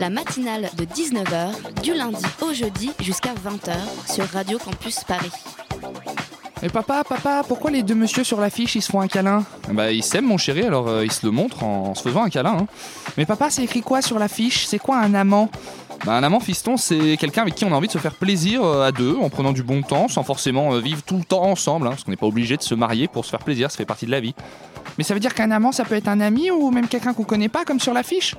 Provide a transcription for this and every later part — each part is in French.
La matinale de 19h, du lundi au jeudi jusqu'à 20h sur Radio Campus Paris. Mais papa, papa, pourquoi les deux messieurs sur l'affiche ils se font un câlin? Bah ils s'aiment mon chéri, alors euh, ils se le montrent en, en se faisant un câlin. hein. Mais papa, c'est écrit quoi sur l'affiche? C'est quoi un amant? Bah, un amant fiston, c'est quelqu'un avec qui on a envie de se faire plaisir euh, à deux, en prenant du bon temps, sans forcément euh, vivre tout le temps ensemble, hein, parce qu'on n'est pas obligé de se marier pour se faire plaisir, ça fait partie de la vie. Mais ça veut dire qu'un amant, ça peut être un ami ou même quelqu'un qu'on connaît pas, comme sur l'affiche?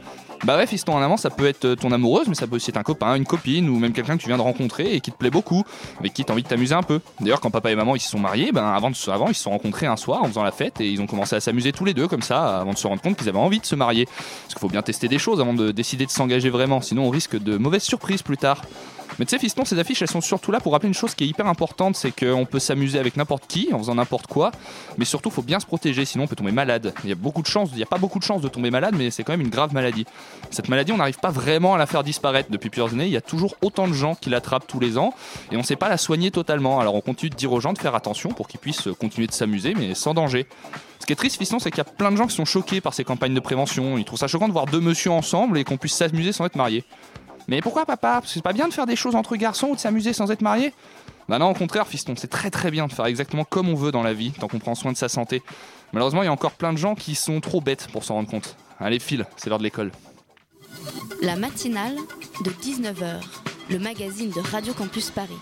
Bah ouais, fiston, un amant, ça peut être euh, ton amoureuse, mais ça peut aussi être un copain, une copine, ou même quelqu'un que tu viens de rencontrer et qui te plaît beaucoup, avec qui t'as envie de t'amuser un peu. D'ailleurs, quand papa et maman ils se sont mariés, ben avant, de se- avant ils se sont rencontrés un soir en faisant la fête et ils ont commencé à s'amuser tous les deux comme ça, avant de se rendre compte qu'ils avaient envie de se marier. Parce qu'il faut bien tester des choses avant de décider de s'engager vraiment, sinon on risque de mauvaises surprises plus tard. Mais tu sais, fiston, ces affiches, elles sont surtout là pour rappeler une chose qui est hyper importante, c'est qu'on peut s'amuser avec n'importe qui, en faisant n'importe quoi, mais surtout, faut bien se protéger, sinon on peut tomber malade. Il y a beaucoup de chances, il n'y a pas beaucoup de chances de tomber malade, mais c'est quand même une grave maladie. Cette maladie, on n'arrive pas vraiment à la faire disparaître. Depuis plusieurs années, il y a toujours autant de gens qui l'attrapent tous les ans, et on ne sait pas la soigner totalement. Alors on continue de dire aux gens de faire attention pour qu'ils puissent continuer de s'amuser, mais sans danger. Ce qui est triste, fiston, c'est qu'il y a plein de gens qui sont choqués par ces campagnes de prévention. Ils trouvent ça choquant de voir deux messieurs ensemble et qu'on puisse s'amuser sans être mariés. Mais pourquoi papa? Parce que c'est pas bien de faire des choses entre garçons ou de s'amuser sans être marié? Bah non, au contraire, fiston, c'est très très bien de faire exactement comme on veut dans la vie, tant qu'on prend soin de sa santé. Malheureusement, il y a encore plein de gens qui sont trop bêtes pour s'en rendre compte. Allez, file, c'est l'heure de l'école. La matinale de 19h, le magazine de Radio Campus Paris.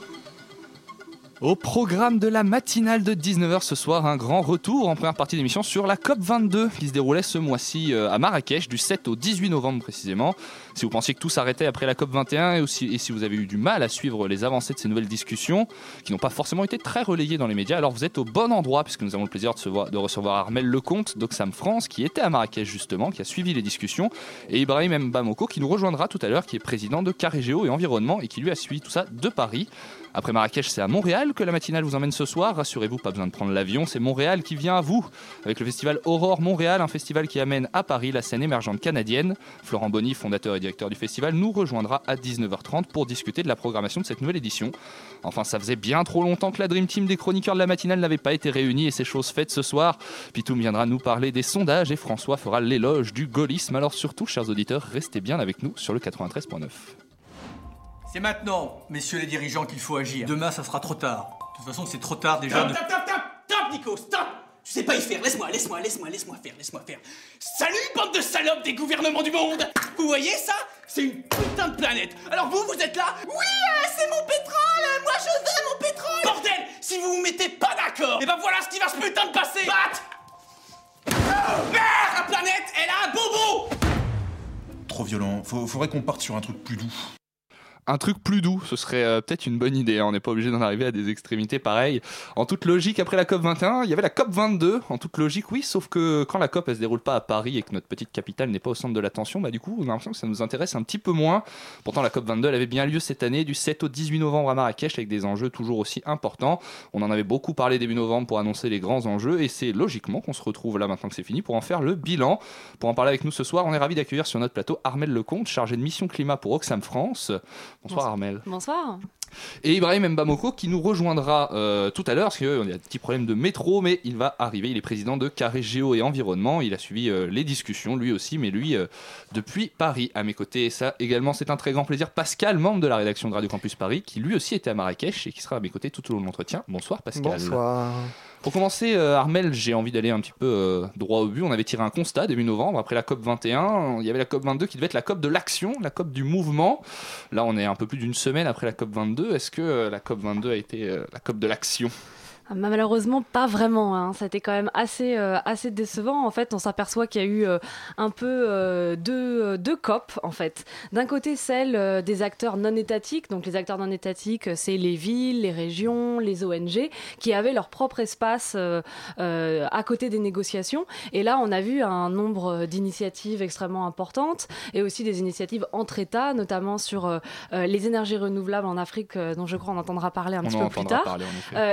Au programme de la matinale de 19h ce soir, un grand retour en première partie d'émission sur la COP22 qui se déroulait ce mois-ci euh, à Marrakech du 7 au 18 novembre précisément. Si vous pensiez que tout s'arrêtait après la COP21 et, si vous avez eu du mal à suivre les avancées de ces nouvelles discussions qui n'ont pas forcément été très relayées dans les médias, alors vous êtes au bon endroit puisque nous avons le plaisir de, recevoir Armel Lecomte d'Oxfam France qui était à Marrakech justement, qui a suivi les discussions et Ibrahim Mbamoko qui nous rejoindra tout à l'heure qui est président de Carrégéo et Environnement et qui lui a suivi tout ça de Paris. Après Marrakech, c'est à Montréal que la matinale vous emmène ce soir. Rassurez-vous, pas besoin de prendre l'avion, c'est Montréal qui vient à vous. Avec le festival Aurore Montréal, un festival qui amène à Paris la scène émergente canadienne. Florent Bonny, fondateur et directeur du festival, nous rejoindra à 19h30 pour discuter de la programmation de cette nouvelle édition. Enfin, ça faisait bien trop longtemps que la Dream Team des chroniqueurs de la matinale n'avait pas été réunie et c'est chose faite ce soir. Pitoum viendra nous parler des sondages et François fera l'éloge du gaullisme. Alors surtout, chers auditeurs, restez bien avec nous sur le 93.9. C'est maintenant, messieurs les dirigeants, qu'il faut agir. Demain, ça sera trop tard. De toute façon, c'est trop tard déjà. de- Stop, stop, stop, stop, Nico, stop Je sais pas y faire, laisse-moi, laisse-moi, laisse-moi, laisse-moi faire, laisse-moi faire. Salut, bande de salopes des gouvernements du monde Vous voyez ça? C'est une putain de planète. Alors vous, vous êtes là? Oui, euh, c'est mon pétrole Moi, je veux mon pétrole Bordel Si vous vous mettez pas d'accord, et ben voilà ce qui va se putain de passer Bat Merde La planète, elle a un bobo Trop violent. Faudrait qu'on parte sur un truc plus doux. Un truc plus doux, ce serait euh, peut-être une bonne idée. hein. On n'est pas obligé d'en arriver à des extrémités pareilles. En toute logique, après la COP 21, il y avait la COP 22. En toute logique, oui, sauf que quand la COP elle se déroule pas à Paris et que notre petite capitale n'est pas au centre de l'attention, bah du coup, on a l'impression que ça nous intéresse un petit peu moins. Pourtant, la COP 22, elle avait bien lieu cette année, du 7 au 18 novembre à Marrakech, avec des enjeux toujours aussi importants. On en avait beaucoup parlé début novembre pour annoncer les grands enjeux, et c'est logiquement qu'on se retrouve là maintenant que c'est fini pour en faire le bilan. Pour en parler avec nous ce soir, on est ravi d'accueillir sur notre plateau Armel Lecomte, chargé de mission climat pour Oxfam France. Bonsoir Armel. Bonsoir. Et Ibrahim Mbamoko qui nous rejoindra euh, tout à l'heure, parce qu'il y a des petits problèmes de métro, mais il va arriver. Il est président de Carré Géo et Environnement. Il a suivi euh, les discussions, lui aussi, mais lui euh, depuis Paris. À mes côtés, et ça également, c'est un très grand plaisir. Pascal, membre de la rédaction de Radio Campus Paris, qui lui aussi était à Marrakech et qui sera à mes côtés tout au long de l'entretien. Bonsoir Pascal. Bonsoir. Pour commencer, euh, Armel, j'ai envie d'aller un petit peu euh, droit au but. On avait tiré un constat début novembre, après la COP 21. Il y avait la COP 22 qui devait être la COP de l'action, la COP du mouvement. Là, on est un peu plus d'une semaine après la COP 22. Est-ce que euh, la COP 22 a été la COP de l'action? Malheureusement, pas vraiment. Hein. Été quand même assez, euh, assez décevant. En fait, on s'aperçoit qu'il y a eu euh, un peu euh, deux, deux COP, en fait. D'un côté, celle des acteurs non étatiques. Donc, les acteurs non étatiques, c'est les villes, les régions, les ONG, qui avaient leur propre espace à côté des négociations. Et là, on a vu un nombre d'initiatives extrêmement importantes et aussi des initiatives entre États, notamment sur les énergies renouvelables en Afrique, dont je crois on entendra parler un On petit en peu plus tard. parler,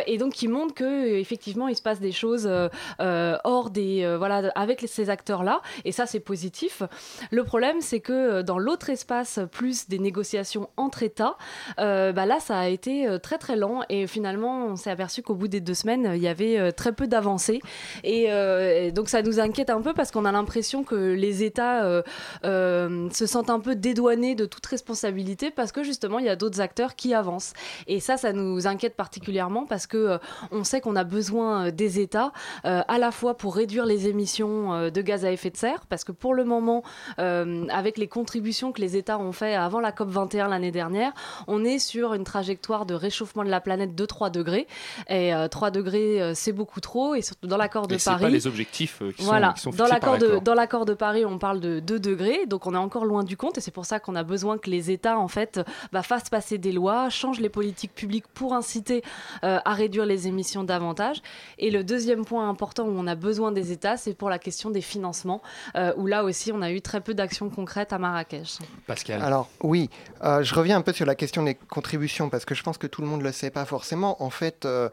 et donc qui montre que effectivement il se passe des choses euh, euh, hors des euh, voilà avec ces acteurs là et ça c'est positif. Le problème c'est que dans l'autre espace plus des négociations entre États, bah là ça a été très très lent et finalement on s'est aperçu qu'au bout des deux semaines il y avait très peu d'avancées et, donc ça nous inquiète un peu parce qu'on a l'impression que les États se sentent un peu dédouanés de toute responsabilité parce que justement il y a d'autres acteurs qui avancent et ça ça nous inquiète particulièrement parce que on sait qu'on a besoin euh, des États euh, à la fois pour réduire les émissions euh, de gaz à effet de serre parce que pour le moment avec les contributions que les États ont fait avant la COP 21 l'année dernière on est sur une trajectoire de réchauffement de la planète de 3 degrés et euh, 3 degrés c'est beaucoup trop et surtout dans l'accord de Paris pas les objectifs qui sont- voilà, qui sont, dans l'accord de, l'accord. dans l'accord de Paris, on parle de 2 degrés, donc on est encore loin du compte, et c'est pour ça qu'on a besoin que les États en fait bah, fassent passer des lois, changent les politiques publiques pour inciter euh, à réduire les émissions davantage. Et le deuxième point important où on a besoin des États, c'est pour la question des financements, euh, où là aussi on a eu très peu d'actions concrètes à Marrakech. Pascal. Alors oui, euh, je reviens un peu sur la question des contributions parce que je pense que tout le monde ne le sait pas forcément. En fait, euh,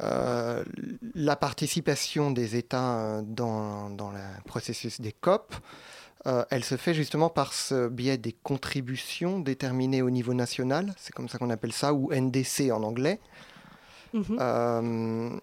euh, la participation des États dans, dans le processus des COP, euh, elle se fait justement par ce biais des contributions déterminées au niveau national, c'est comme ça qu'on appelle ça, ou NDC en anglais. Euh,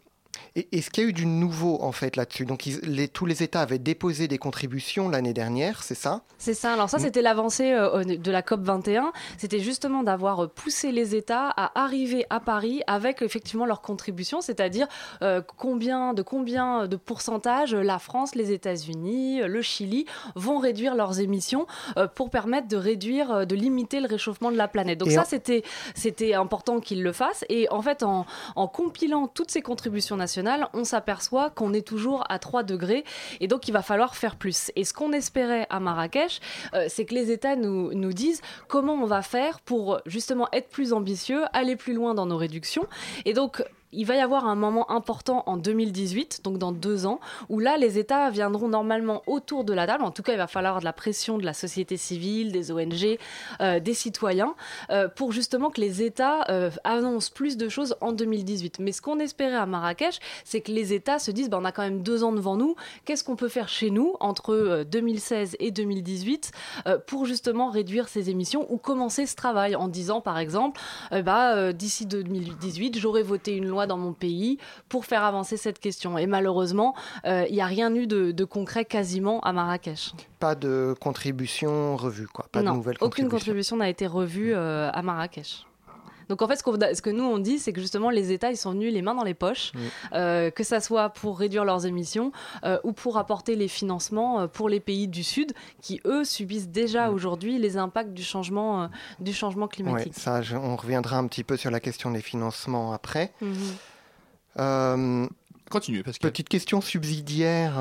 et Est-ce qu'il y a eu du nouveau en fait là-dessus? Donc ils- les- tous les États avaient déposé des contributions l'année dernière, c'est ça? C'est ça. Alors ça, Mm. c'était l'avancée euh, de la COP 21. C'était justement d'avoir euh, poussé les États à arriver à Paris avec effectivement leur contribution, c'est-à-dire euh, combien de combien de pourcentage la France, les États-Unis, le Chili vont réduire leurs émissions euh, pour permettre de réduire, de limiter le réchauffement de la planète. Donc Et ça, en- c'était c'était important qu'ils le fassent. Et en fait, en, en compilant toutes ces contributions nationales, on s'aperçoit qu'on est toujours à 3 degrés et donc il va falloir faire plus. Et ce qu'on espérait à Marrakech, euh, c'est que les États nous, nous disent comment on va faire pour justement être plus ambitieux, aller plus loin dans nos réductions. Et donc, il va y avoir un moment important en 2018, donc dans deux ans, où là, les États viendront normalement autour de la table. En tout cas, il va falloir de la pression de la société civile, des ONG, euh, des citoyens, euh, pour justement que les États euh, annoncent plus de choses en 2018. Mais ce qu'on espérait à Marrakech, c'est que les États se disent, bah, on a quand même deux ans devant nous, qu'est-ce qu'on peut faire chez nous entre euh, 2016 et 2018 euh, pour justement réduire ces émissions ou commencer ce travail en disant, par exemple, bah, d'ici 2018, j'aurais voté une loi dans mon pays pour faire avancer cette question. Et malheureusement, euh, il n'y a rien eu de, de concret quasiment à Marrakech. Pas de contribution revue, quoi. Pas non, de aucune contribution n'a été revue euh, à Marrakech. Donc en fait, ce, que nous on dit, c'est que justement les États ils sont venus les mains dans les poches, Mm. euh, que ça soit pour réduire leurs émissions euh, ou pour apporter les financements euh, pour les pays du Sud qui eux subissent déjà aujourd'hui les impacts du changement euh, du changement climatique. ça, je- on reviendra un petit peu sur la question des financements après. Mhm. Euh, Continuez, Pascal. Petite question subsidiaire.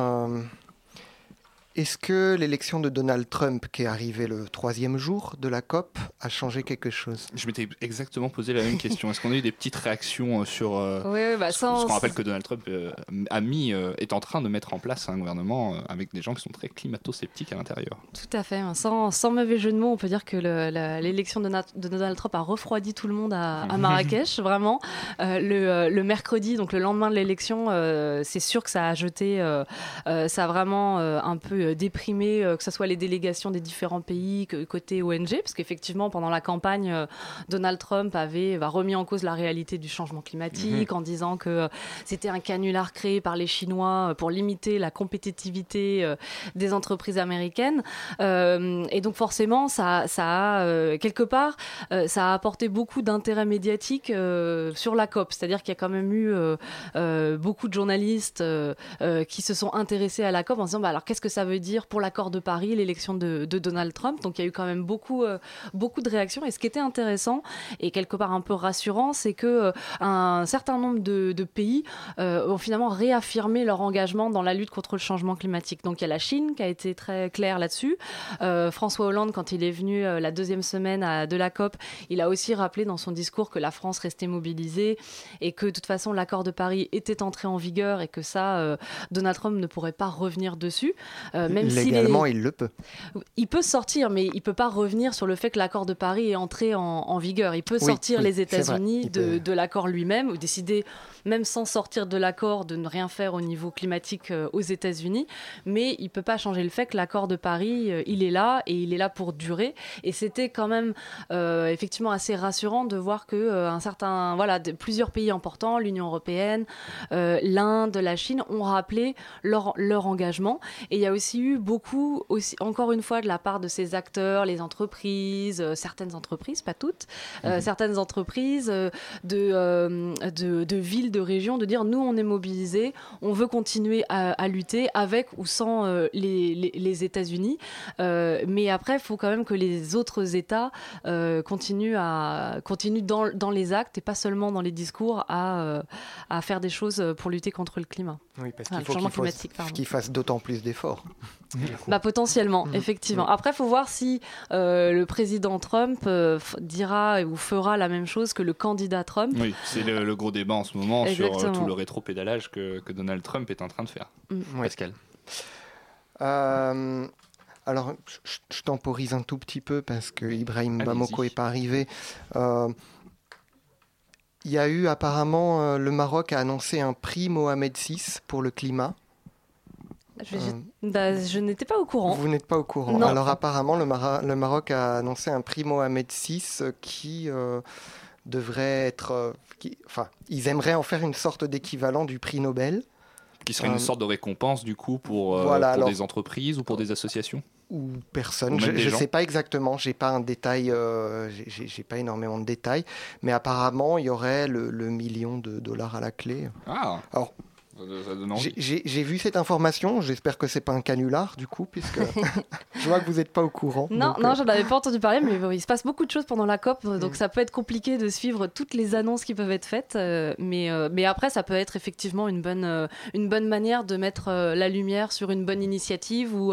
Est-ce que l'élection de Donald Trump, qui est arrivée le troisième jour de la COP, a changé quelque chose? Je m'étais exactement posé la même question. Est-ce qu'on a eu des petites réactions euh, sur. euh, Oui, oui, bah, Parce sans- qu'on rappelle que Donald Trump euh, a mis, euh, est en train de mettre en place un gouvernement euh, avec des gens qui sont très climato-sceptiques à l'intérieur. Tout à fait. hein. Sans, sans mauvais jeu de mots, on peut dire que le- la- l'élection de, Donald Trump a refroidi tout le monde à, à Marrakech, vraiment. Euh, le, le mercredi, donc le lendemain de l'élection, euh, c'est sûr que ça a jeté, euh, euh, ça a vraiment euh, un peu euh, déprimé, euh, que ce soit les délégations des différents pays, que, côté ONG, parce qu'effectivement, pendant la campagne, euh, Donald Trump avait va remis en cause la réalité du changement climatique en disant que c'était un canular créé par les Chinois pour limiter la compétitivité des entreprises américaines. Euh, et donc forcément, ça, ça a quelque part, ça a apporté beaucoup d'intérêt médiatique sur la COP. C'est-à-dire qu'il y a quand même eu beaucoup de journalistes qui se sont intéressés à la COP en se disant, bah, alors qu'est-ce que ça veut dire pour l'accord de Paris, l'élection de, Donald Trump. Donc il y a eu quand même beaucoup, beaucoup de réactions. Et ce qui était intéressant et quelque part un peu rassurant, c'est que un certain nombre de, pays ont finalement réaffirmé leur engagement dans la lutte contre le changement climatique. Donc il y a la Chine qui a été très claire là-dessus. François Hollande, quand il est venu la deuxième semaine de la COP, il a aussi rappelé dans son discours que la France restait mobilisée et que de toute façon l'accord de Paris était entré en vigueur et que ça, euh, Donald Trump ne pourrait pas revenir dessus. Euh, même Légalement, il le peut. Il peut sortir, mais il peut pas revenir sur le fait que l'accord de Paris est entré en, vigueur. Il peut sortir les États-Unis de, de l'accord lui-même ou décider même sans sortir de l'accord, de ne rien faire au niveau climatique euh, aux États-Unis. Mais il ne peut pas changer le fait que l'accord de Paris, euh, il est là et il est là pour durer. Et c'était quand même euh, effectivement assez rassurant de voir que un certain, voilà, de, plusieurs pays importants, l'Union européenne, l'Inde, la Chine, ont rappelé leur, leur engagement. Et il y a aussi eu beaucoup, aussi, encore une fois, de la part de ces acteurs, les entreprises, certaines entreprises, pas toutes, mhm. certaines entreprises de, de, de villes de région de dire nous on est mobilisés, on veut continuer à, lutter avec ou sans euh, les, États-Unis. Euh, mais après, il faut quand même que les autres États euh, continuent, à, continuent dans, dans, les actes et pas seulement dans les discours à, à faire des choses pour lutter contre le climat. Oui, parce qu'il faut qu'ils fassent, d'autant plus d'efforts. Bah, potentiellement, mmh. effectivement. Après, il faut voir si le président Trump dira ou fera la même chose que le candidat Trump. Oui, c'est le, le, gros débat en ce moment sur euh, tout le rétro-pédalage que, que, Donald Trump est en train de faire. Mm. Pascal euh, alors, je, temporise un tout petit peu parce que Ibrahim Bamoko n'est pas arrivé. Euh, il y a eu apparemment, le Maroc a annoncé un prix Mohamed VI pour le climat. Je, bah, je n'étais pas au courant. Vous n'êtes pas au courant. Alors apparemment, le, le, Maroc a annoncé un prix Mohamed VI qui devrait être. Euh, enfin, ils aimeraient en faire une sorte d'équivalent du prix Nobel. Qui serait une euh, sorte de récompense du coup pour, euh, pour des entreprises ou pour des associations ou personne. je ne sais pas exactement, j'ai pas un détail, j'ai pas énormément de détails, mais apparemment il y aurait le, le, million de dollars à la clé. Ah. Alors j'ai vu cette information, j'espère que c'est pas un canular du coup, puisque je vois que vous n'êtes pas au courant. Non, non, euh, j'en avais pas entendu parler, mais il se passe beaucoup de choses pendant la COP, donc mm. ça peut être compliqué de suivre toutes les annonces qui peuvent être faites, euh, mais, euh, mais après ça peut être effectivement une bonne, une bonne manière de mettre la lumière sur une bonne initiative ou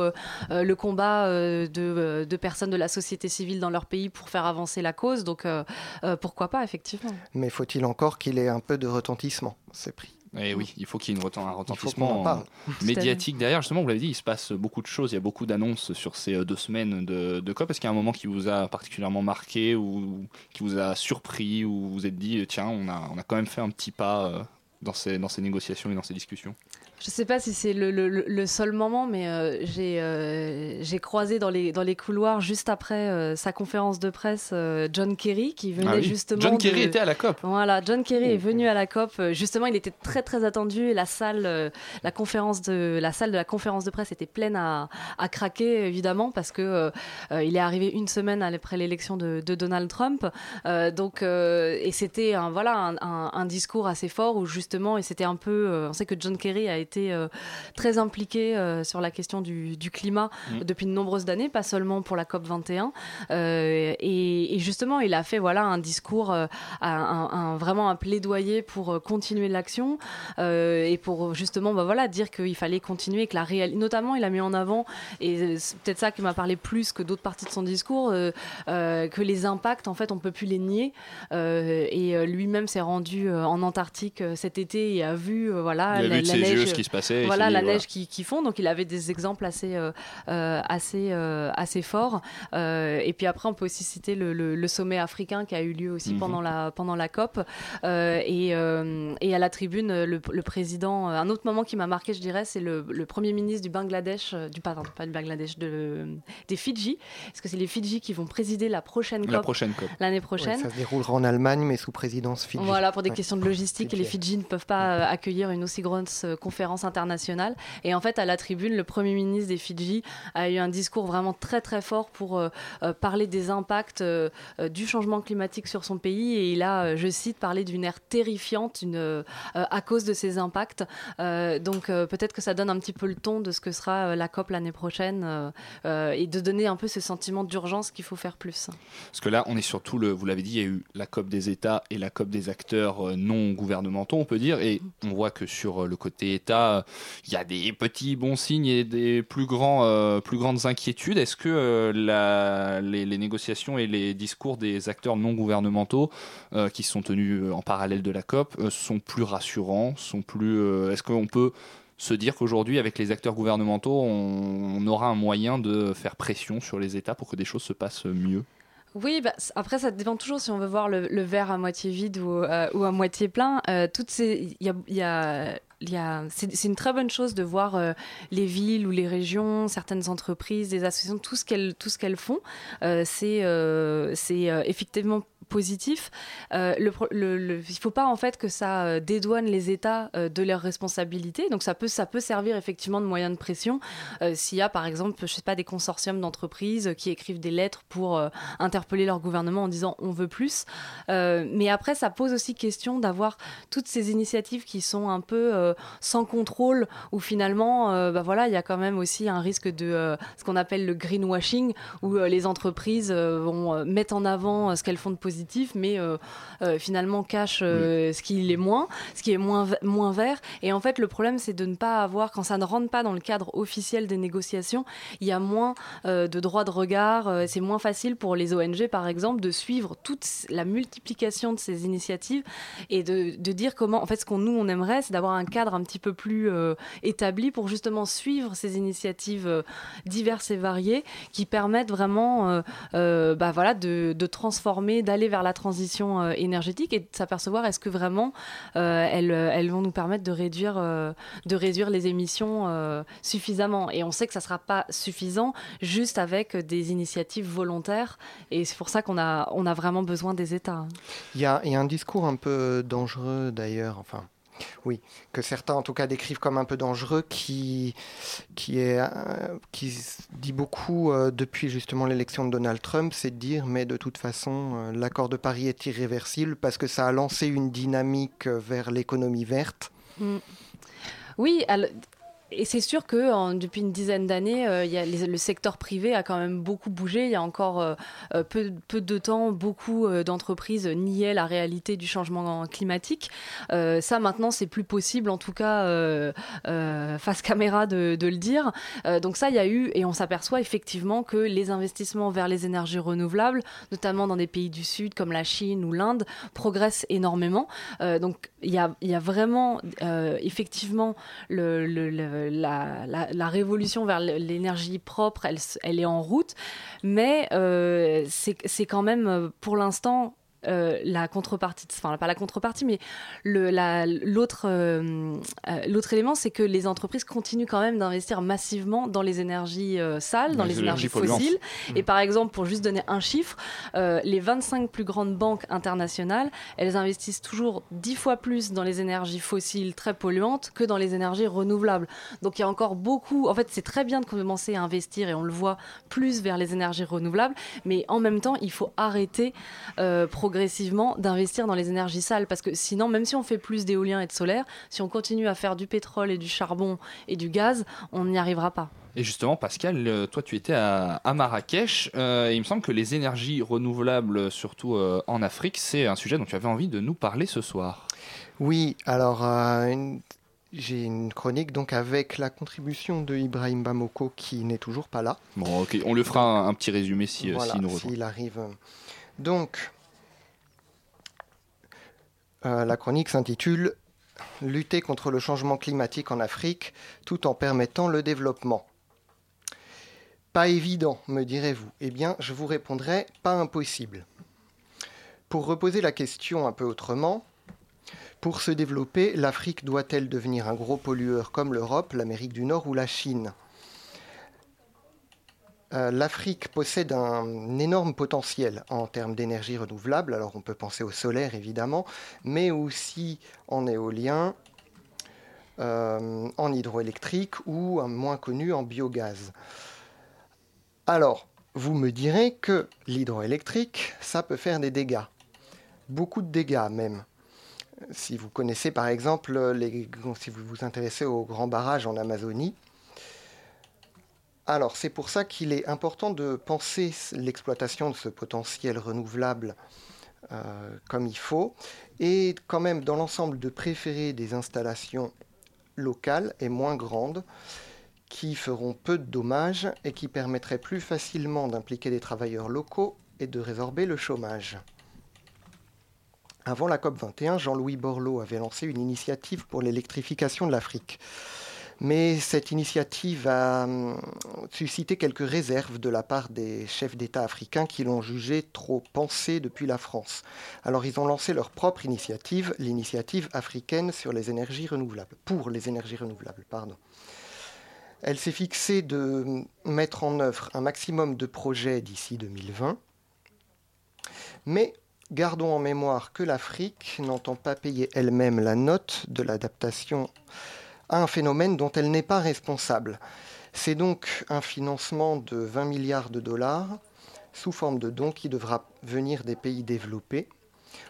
le combat de, de, personnes de la société civile dans leur pays pour faire avancer la cause, donc pourquoi pas effectivement. Mais faut-il encore qu'il ait un peu de retentissement, ces prix et eh oui, il faut qu'il y ait un retentissement médiatique derrière. Justement, vous l'avez dit, il se passe beaucoup de choses. Il y a beaucoup d'annonces sur ces euh, deux semaines de, de COP. Est-ce qu'il y a un moment qui vous a particulièrement marqué ou qui vous a surpris ou vous vous êtes dit, tiens, on a, on a quand même fait un petit pas euh, dans ces, dans ces négociations et dans ces discussions? Je sais pas si c'est le, le, seul moment, mais euh, euh, j'ai croisé dans les, dans les couloirs juste après euh, sa conférence de presse John Kerry qui venait ah justement. John Kerry était à la COP. Voilà, John Kerry est venu à la COP. Justement, il était très très attendu et la salle, la conférence de la salle de la conférence de presse était pleine à, à craquer évidemment parce que il est arrivé une semaine après l'élection de, de, Donald Trump. donc et c'était un voilà un, un, discours assez fort où justement et c'était un peu on sait que John Kerry a été été euh, très impliqué euh, sur la question du, climat mmh. depuis de nombreuses années, pas seulement pour la COP 21. Euh, et, justement, il a fait voilà un discours, un, vraiment un plaidoyer pour continuer l'action et pour justement bah, voilà dire qu'il fallait continuer, que la réalité, notamment il a mis en avant et c'est peut-être ça qui m'a parlé plus que d'autres parties de son discours, que les impacts en fait on peut plus les nier. et lui-même s'est rendu en Antarctique cet été et a vu voilà la, neige se passait. Voilà la neige qui, qui, fond. Donc il avait des exemples assez, euh, euh, assez, euh, assez forts. et puis après, on peut aussi citer le, le, sommet africain qui a eu lieu aussi mhm. pendant, la, pendant la COP. et, et à la tribune, le, président. Un autre moment qui m'a marqué, je dirais, c'est le, premier ministre du Bangladesh, du pardon, pas du Bangladesh, de, des Fidji. Est-ce que c'est les Fidji qui vont présider la prochaine COP La prochaine COP. L'année prochaine. ça se déroulera en Allemagne, mais sous présidence Fidji. Voilà, pour des questions de logistique, et les Fidji ne peuvent pas accueillir une aussi grosse conférence internationale. Et en fait, à la tribune, le Premier ministre des Fidji a eu un discours vraiment très très fort pour euh, euh, parler des impacts euh, du changement climatique sur son pays et il a, je cite, parlé d'une ère terrifiante une, à cause de ses impacts. donc peut-être que ça donne un petit peu le ton de ce que sera la COP l'année prochaine et de donner un peu ce sentiment d'urgence qu'il faut faire plus. Parce que là, on est surtout, le, vous l'avez dit, il y a eu la COP des États et la COP des acteurs non gouvernementaux, on peut dire, et on voit que sur le côté État, il y a des petits bons signes et des plus, grands, plus grandes inquiétudes. Est-ce que la, les, négociations et les discours des acteurs non gouvernementaux qui sont tenus en parallèle de la COP sont plus rassurants, sont plus. Est-ce qu'on peut se dire qu'aujourd'hui, avec les acteurs gouvernementaux, on, aura un moyen de faire pression sur les États pour que des choses se passent mieux? Oui, bah, après ça dépend toujours si on veut voir le, verre à moitié vide ou, ou à moitié plein. toutes ces, il y a c'est une très bonne chose de voir euh, les villes ou les régions, certaines entreprises, des associations, tout ce qu'elles font. Euh, c'est euh, c'est effectivement positif. le, il ne faut pas en fait que ça dédouane les États de leurs responsabilités. Donc ça peut, ça peut servir effectivement de moyen de pression. S'il y a par exemple, je sais pas, des consortiums d'entreprises qui écrivent des lettres pour interpeller leur gouvernement en disant on veut plus. mais après, ça pose aussi question d'avoir toutes ces initiatives qui sont un peu sans contrôle, où finalement, euh, bah voilà, il y a quand même aussi un risque de euh, ce qu'on appelle le greenwashing, où euh, les entreprises vont mettre en avant ce qu'elles font de positif, mais finalement cachent ce qui est moins, ce qui est moins, moins vert. Et en fait, le problème, c'est de ne pas avoir, quand ça ne rentre pas dans le cadre officiel des négociations, il y a moins de droits de regard, c'est moins facile pour les ONG, par exemple, de suivre toute la multiplication de ces initiatives et de, de dire comment, en fait, ce qu'on nous, on aimerait, c'est d'avoir un cadre un petit peu plus euh, établi pour justement suivre ces initiatives euh, diverses et variées qui permettent vraiment euh, bah voilà, de, transformer, d'aller vers la transition énergétique et de s'apercevoir est-ce que vraiment elles, elles, vont nous permettre de réduire, de réduire les émissions suffisamment. Et on sait que ça ne sera pas suffisant juste avec des initiatives volontaires et c'est pour ça qu'on a, on a vraiment besoin des États. Il y a, y a un discours un peu dangereux d'ailleurs, enfin oui, que certains en tout cas décrivent comme un peu dangereux, qui, qui, est, euh, qui dit beaucoup euh, depuis justement l'élection de Donald Trump, c'est de dire mais de toute façon euh, l'accord de Paris est irréversible parce que ça a lancé une dynamique vers l'économie verte. Mm. Oui, et c'est sûr que depuis une dizaine d'années, euh, le secteur privé a quand même beaucoup bougé. Il y a encore euh, euh, peu, de temps, beaucoup d'entreprises niaient la réalité du changement climatique. ça, maintenant, c'est plus possible, en tout cas, face caméra, de, le dire. donc ça, il y a eu, et on s'aperçoit effectivement que les investissements vers les énergies renouvelables, notamment dans des pays du Sud comme la Chine ou l'Inde, progressent énormément. donc il y a, vraiment, effectivement, le la, révolution vers l'énergie propre, elle, est en route, mais euh, c'est quand même euh, pour l'instant euh, la contrepartie, enfin pas la contrepartie, mais l'autre euh, euh, l'autre élément, c'est que les entreprises continuent quand même d'investir massivement dans les énergies sales, dans les, énergies, fossiles. Mmh. Et par exemple, pour juste donner un chiffre, les 25 plus grandes banques internationales, elles investissent toujours 10 fois plus dans les énergies fossiles très polluantes que dans les énergies renouvelables. Donc il y a encore beaucoup. En fait, c'est très bien de commencer à investir et on le voit plus vers les énergies renouvelables, mais en même temps, il faut arrêter progressivement d'investir dans les énergies sales. Parce que sinon, même si on fait plus d'éolien et de solaire, si on continue à faire du pétrole et du charbon et du gaz, on n'y arrivera pas. Et justement, Pascal, euh, toi, tu étais à, Marrakech. Euh, et il me semble que les énergies renouvelables, surtout euh, en Afrique, c'est un sujet dont tu avais envie de nous parler ce soir. Oui, alors j'ai une chronique donc avec la contribution de Ibrahim Bamoko qui n'est toujours pas là. Bon, ok, on le fera un, petit résumé si, voilà, nous S'il arrive. Donc, euh, la chronique s'intitule Lutter contre le changement climatique en Afrique tout en permettant le développement. Pas évident, me direz-vous. Eh bien, je vous répondrai pas impossible. Pour reposer la question un peu autrement, pour se développer, l'Afrique doit-elle devenir un gros pollueur comme l'Europe, l'Amérique du Nord ou la Chine? l'Afrique possède un énorme potentiel en termes d'énergie renouvelable. Alors on peut penser au solaire évidemment, mais aussi en éolien, euh, en hydroélectrique ou moins connu en biogaz. Alors, vous me direz que l'hydroélectrique, ça peut faire des dégâts. Beaucoup de dégâts même. Si vous connaissez par exemple, si vous vous intéressez aux grands barrages en Amazonie, alors c'est pour ça qu'il est important de penser l'exploitation de ce potentiel renouvelable euh, comme il faut, et quand même dans l'ensemble de préférer des installations locales et moins grandes qui feront peu de dommages et qui permettraient plus facilement d'impliquer des travailleurs locaux et de résorber le chômage. Avant la COP21, Jean-Louis Borloo avait lancé une initiative pour l'électrification de l'Afrique. Mais cette initiative a hum, suscité quelques réserves de la part des chefs d'État africains qui l'ont jugé trop pensé depuis la France. Alors ils ont lancé leur propre initiative, l'initiative africaine sur les énergies renouvelables, pour les énergies renouvelables, pardon. Elle s'est fixée de mettre en œuvre un maximum de projets d'ici 2020. Mais gardons en mémoire que l'Afrique n'entend pas payer elle-même la note de l'adaptation un phénomène dont elle n'est pas responsable. C'est donc un financement de 20 milliards de dollars sous forme de dons qui devra venir des pays développés.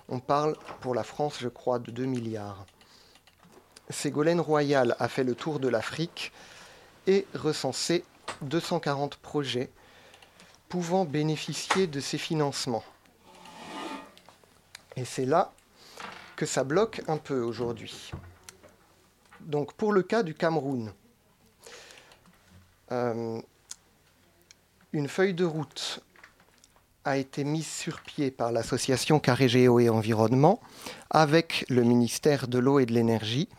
On parle pour la France, je crois, de 2 milliards. Ségolène Royal a fait le tour de l'Afrique et recensé 240 projets pouvant bénéficier de ces financements. Et c'est là que ça bloque un peu aujourd'hui. Donc pour le cas du Cameroun, euh, une feuille de route a été mise sur pied par l'association Carré Géo et Environnement avec le ministère de l'eau et de l'énergie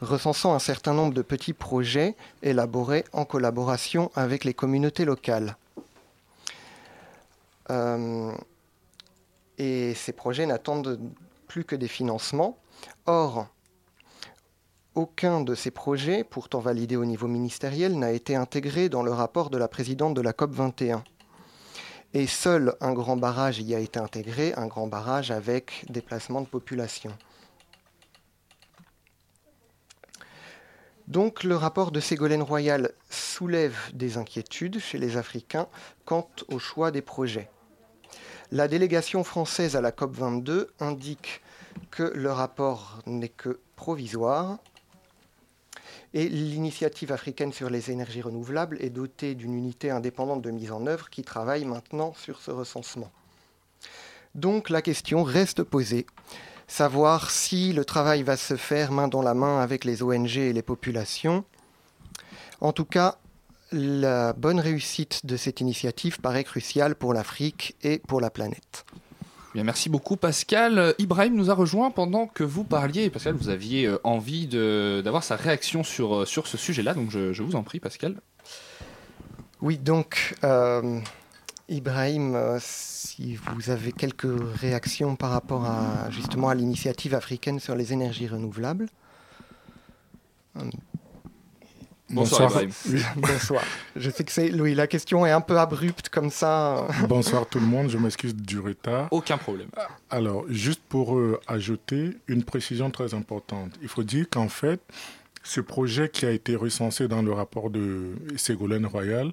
recensant un certain nombre de petits projets élaborés en collaboration avec les communautés locales. Euh, et ces projets n'attendent plus que des financements. Or, aucun de ces projets, pourtant validés au niveau ministériel, n'a été intégré dans le rapport de la présidente de la COP 21. Et seul un grand barrage y a été intégré, un grand barrage avec déplacement de population. Donc le rapport de Ségolène Royal soulève des inquiétudes chez les Africains quant au choix des projets. La délégation française à la COP22 indique que le rapport n'est que provisoire et l'initiative africaine sur les énergies renouvelables est dotée d'une unité indépendante de mise en œuvre qui travaille maintenant sur ce recensement. Donc la question reste posée savoir si le travail va se faire main dans la main avec les ONG et les populations. En tout cas, la bonne réussite de cette initiative paraît cruciale pour l'Afrique et pour la planète. Bien, merci beaucoup Pascal. Ibrahim nous a rejoint pendant que vous parliez. Pascal, vous aviez euh, envie d'avoir sa réaction sur, euh, sur ce sujet-là, donc je, vous en prie Pascal. Oui, donc euh, Ibrahim, si vous avez quelques réactions par rapport à justement à l'initiative africaine sur les énergies renouvelables. Bonsoir, Ibrahim. bonsoir. Je sais que c'est Louis. La question est un peu abrupte comme ça. Bonsoir tout le monde. Je m'excuse du retard. Aucun problème. Alors, juste pour euh, ajouter une précision très importante, il faut dire qu'en fait, ce projet qui a été recensé dans le rapport de Ségolène Royal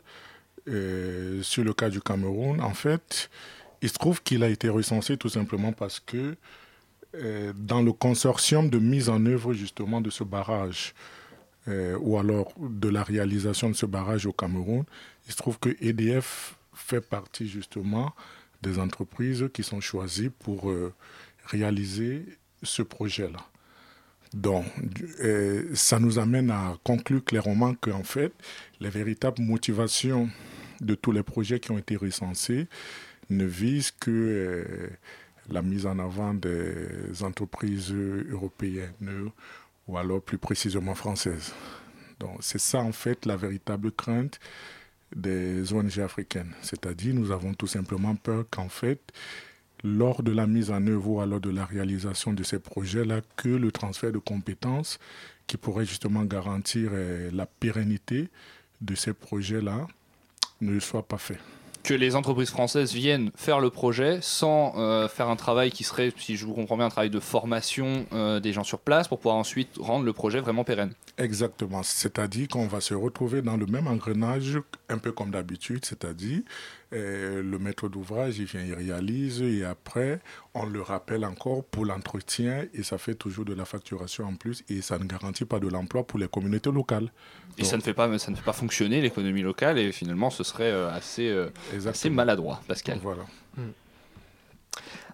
euh, sur le cas du Cameroun, en fait, il se trouve qu'il a été recensé tout simplement parce que euh, dans le consortium de mise en œuvre justement de ce barrage, euh, ou alors de la réalisation de ce barrage au Cameroun, il se trouve que EDF fait partie justement des entreprises qui sont choisies pour réaliser ce projet-là. Donc, ça nous amène à conclure clairement qu'en fait, les véritables motivations de tous les projets qui ont été recensés ne visent que euh, la mise en avant des entreprises européennes ou alors plus précisément françaises. Donc c'est ça en fait la véritable crainte des ONG africaines. C'est-à-dire nous avons tout simplement peur qu'en fait lors de la mise en œuvre ou alors de la réalisation de ces projets-là, que le transfert de compétences qui pourrait justement garantir euh, la pérennité de ces projets-là ne soit pas fait. Que les entreprises françaises viennent faire le projet sans euh, faire un travail qui serait, si je vous comprends bien, un travail de formation euh, des gens sur place pour pouvoir ensuite rendre le projet vraiment pérenne. Exactement. C'est-à-dire qu'on va se retrouver dans le même engrenage, un peu comme d'habitude, c'est-à-dire euh, le maître d'ouvrage, il vient, il réalise et après, on le rappelle encore pour l'entretien et ça fait toujours de la facturation en plus et ça ne garantit pas de l'emploi pour les communautés locales. Et ça ne, fait pas, ça ne fait pas fonctionner l'économie locale et finalement ce serait euh, assez, euh, assez maladroit, Pascal. Voilà. Hmm.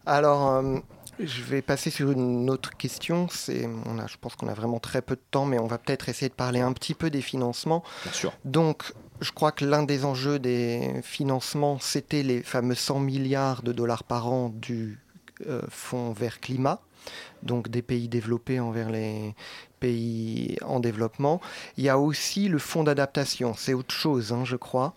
Alors, euh, je vais passer sur une autre question. C'est, on a, je pense qu'on a vraiment très peu de temps, mais on va peut-être essayer de parler un petit peu des financements. Bien sûr. Donc, je crois que l'un des enjeux des financements, c'était les fameux 100 milliards de dollars par an du euh, Fonds vert climat, donc des pays développés envers les pays en développement. Il y a aussi le Fonds d'adaptation, c'est autre chose, hein, je crois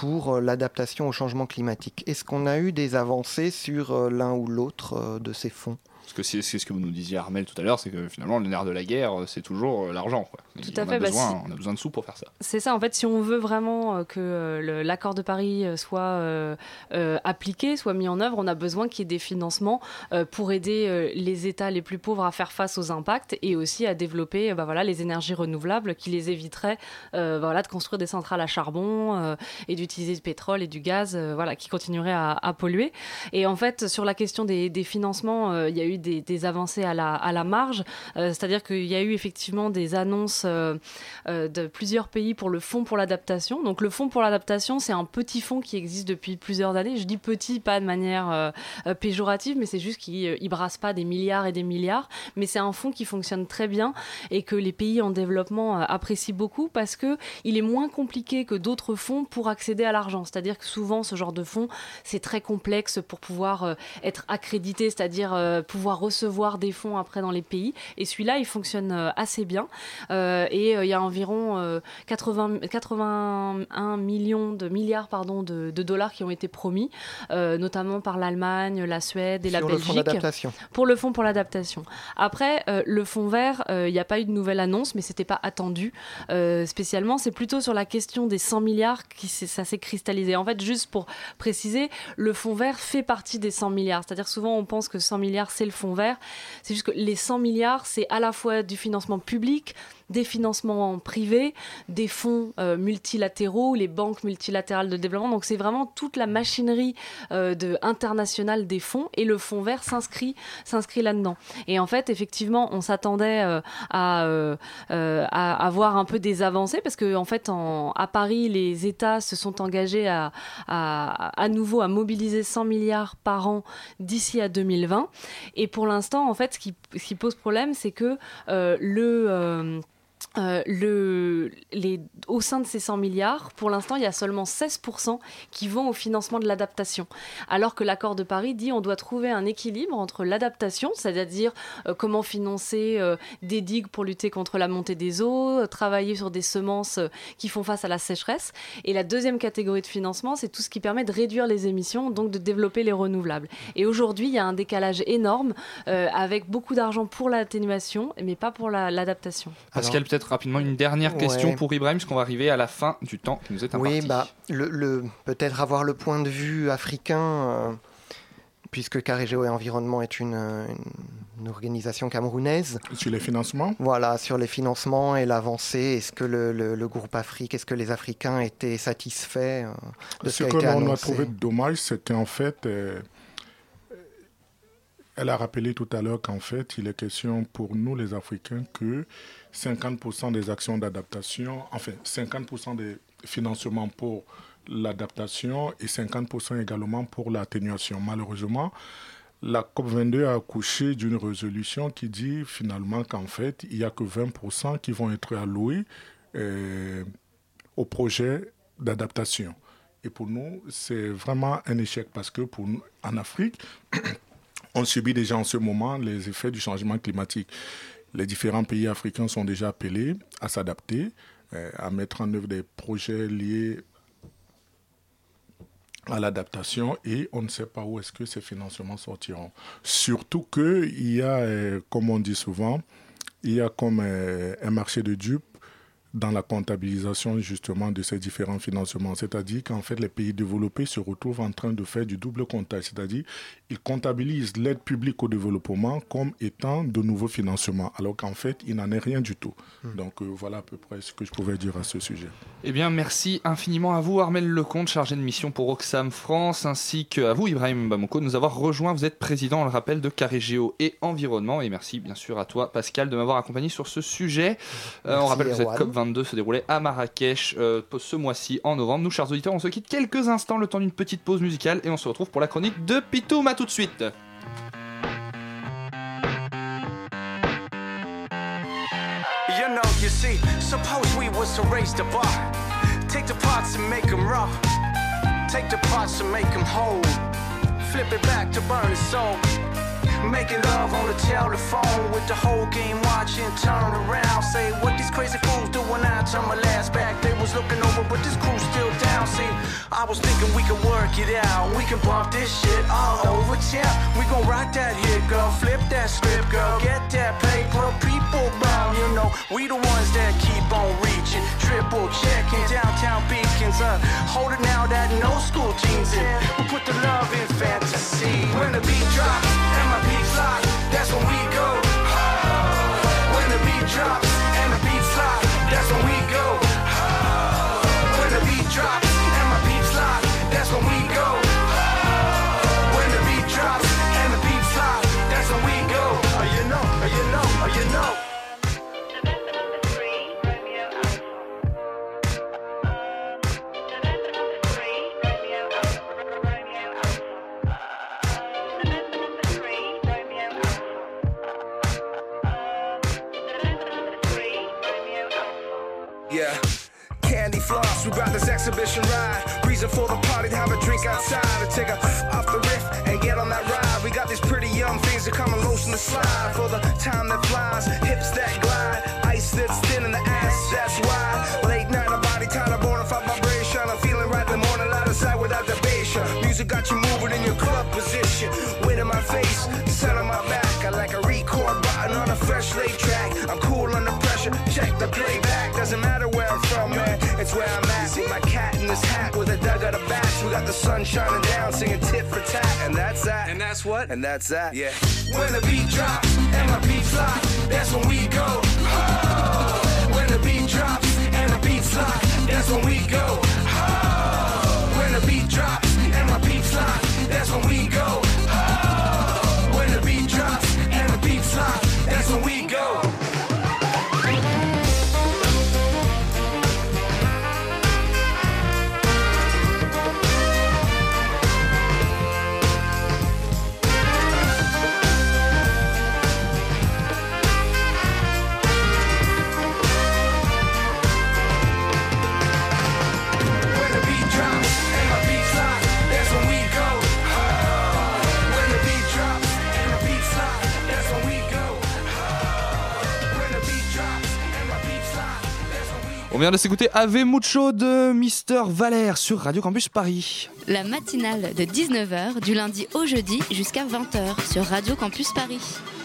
pour euh, l'adaptation au changement climatique. Est-ce qu'on a eu des avancées sur euh, l'un ou l'autre de ces fonds? Parce que c'est ce que vous nous disiez, Armel, tout à l'heure, c'est que finalement, le nerf de la guerre, c'est toujours euh, l'argent. Tout à on fait. A bah, besoin, si... On a besoin de sous pour faire ça. C'est ça, en fait, si on veut vraiment que l'accord de Paris soit euh, euh, appliqué, soit mis en œuvre, on a besoin qu'il y ait des financements euh, pour aider les États les plus pauvres à faire face aux impacts et aussi à développer bah, voilà, les énergies renouvelables qui les éviteraient voilà, de construire des centrales à charbon et d'utiliser du pétrole et du gaz voilà, qui continueraient à, à, polluer. Et en fait, sur la question des, des financements, il y a eu des, avancées à la, marge, c'est-à-dire qu'il y a eu effectivement des annonces de plusieurs pays pour le fonds pour l'adaptation. Donc le fonds pour l'adaptation, c'est un petit fonds qui existe depuis plusieurs années. Je dis petit, pas de manière euh, péjorative, mais c'est juste qu'il ne brasse pas des milliards et des milliards. Mais c'est un fonds qui fonctionne très bien et que les pays en développement euh, apprécient beaucoup parce que il est moins compliqué que d'autres fonds pour accéder à l'argent. C'est-à-dire que souvent, ce genre de fonds, c'est très complexe pour pouvoir euh, être accrédité, c'est-à-dire pouvoir recevoir des fonds après dans les pays. Et celui-là, il fonctionne assez bien. et il y a environ 80, 81 millions de milliards pardon, de, de dollars qui ont été promis, euh, notamment par l'Allemagne, la Suède et Sur la le Belgique. fonds d'adaptation. Pour le fonds pour l'adaptation. Après, euh, le fonds vert, euh, il n'y a pas eu de nouvelle annonce, mais c'était pas attendu euh, spécialement. C'est plutôt sur la question des 100 milliards qui ça s'est cristallisé. En fait, juste pour préciser, le fonds vert fait partie des 100 milliards. C'est-à-dire souvent on pense que 100 milliards c'est le fonds vert. C'est juste que les 100 milliards, c'est à la fois du financement public, des financements privés, des fonds euh, multilatéraux, les banques multilatérales de développement. Donc c'est vraiment toute la machinerie euh, de, internationale des fonds et le fonds vert s'inscrit s'inscrit là-dedans. Et en fait, effectivement, on s'attendait euh, à, à avoir un peu des avancées parce que en fait, à Paris, les États se sont engagés à, à, à nouveau à mobiliser 100 milliards par an d'ici à 2020. Et pour l'instant, en fait, ce qui, ce qui pose problème, c'est que le euh, le, les, au sein de ces 100 milliards, pour l'instant, il y a seulement 16% qui vont au financement de l'adaptation. Alors que l'accord de Paris dit on doit trouver un équilibre entre l'adaptation, c'est-à-dire euh, comment financer euh, des digues pour lutter contre la montée des eaux, travailler sur des semences qui font face à la sécheresse. Et la deuxième catégorie de financement, c'est tout ce qui permet de réduire les émissions, donc de développer les renouvelables. Et aujourd'hui, il y a un décalage énorme avec beaucoup d'argent pour l'atténuation, mais pas pour l'adaptation. La, Pascal, peut-être rapidement une dernière question Ouais. pour Ibrahim, parce qu'on va arriver à la fin du temps qui nous est imparti. Oui, bah, le, le- peut-être avoir le point de vue africain, euh, puisque Carrégéo et Environnement est une, une- une organisation camerounaise. Sur les financements Voilà, sur les financements et l'avancée. Est-ce que le, le- le groupe Afrique, est-ce que les Africains étaient satisfaits euh, de ce, Ce qui que a été l'on a trouvé dommage, c'est qu'en fait, euh, elle a rappelé tout à l'heure qu'en fait, il est question pour nous les Africains que 50% des actions d'adaptation, enfin 50% des financements pour l'adaptation et 50% également pour l'atténuation. Malheureusement, la COP22 a accouché d'une résolution qui dit finalement qu'en fait, il n'y a que 20% qui vont être alloués euh, au projet d'adaptation. Et pour nous, c'est vraiment un échec parce que pour nous, en Afrique, on subit déjà en ce moment les effets du changement climatique. Les différents pays africains sont déjà appelés à s'adapter, euh, à mettre en œuvre des projets liés à l'adaptation et on ne sait pas où est-ce que ces financements sortiront. Surtout qu'il y a, euh, comme on dit souvent, il y a comme euh, un marché de dupes dans la comptabilisation justement de ces différents financements. C'est-à-dire qu'en fait, les pays développés se retrouvent en train de faire du double comptage, c'est-à-dire ils comptabilisent l'aide publique au développement comme étant de nouveaux financements, alors qu'en fait, il n'en est rien du tout. Hmm. Donc euh, voilà à peu près ce que je pouvais dire à ce sujet. Eh bien, merci infiniment à vous, Armel Lecomte, chargé de mission pour Oxfam France, ainsi qu'à vous, Ibrahim Bamoko, de nous avoir rejoints. Vous êtes président, on le rappelle, de Carigéo et Environnement. Et merci bien sûr à toi, Pascal, de m'avoir accompagné sur ce sujet. Euh, on rappelle que vous êtes COP21 se déroulait à Marrakech euh, ce mois-ci en novembre. Nous, chers auditeurs, on se quitte quelques instants, le temps d'une petite pause musicale, et on se retrouve pour la chronique de Pitoum. Tout de suite. Making love on the telephone with the whole game watching. Turn around, say what these crazy fools do when I turn my last back. They was looking over, but this crew's still down. See, I was thinking we could work it out. We can bump this shit all over town. We gon' rock that hit, girl. Flip that script, girl. Get that paper, people You know, we the ones that keep on reaching. Triple checking downtown beacons. Uh, holding out that no school jeans in. We put the love in fantasy. When the beat drops and my beats lock, that's when we go. When the beat drops and the beats lock, that's when we go. When the beat drops and my beats lock, that's when we go. Yeah. Candy floss, we got this exhibition ride. Reason for the party to have a drink outside. To take a off the riff and get on that ride. We got these pretty young things that come and lotion the slide. For the time that flies, hips that glide. Ice that's thin in the ass, that's why. Late night, a body tired of bona fide vibration. I'm feeling right in the morning, light aside without the bass. Music got you moving in your club position. Wind in my face, sun on my back. I like a record button on a fresh laid track. I'm cool under pressure, check the playback. Doesn't matter where I'm from, man. It's where I'm at. See my cat in this hat with a dug of the bats. We got the sun shining down, singing tit for tat. And that's that. And that's what? And that's that. Yeah. When the beat drops and my beats lock, that's when we go. Oh, when the beat drops and the beats lock, that's when we go. Oh, when the beat drops and my beat lock, that's when we go. On vient de s'écouter Ave Mucho de Mister Valère sur Radio Campus Paris. La matinale de 19h du lundi au jeudi jusqu'à 20h sur Radio Campus Paris.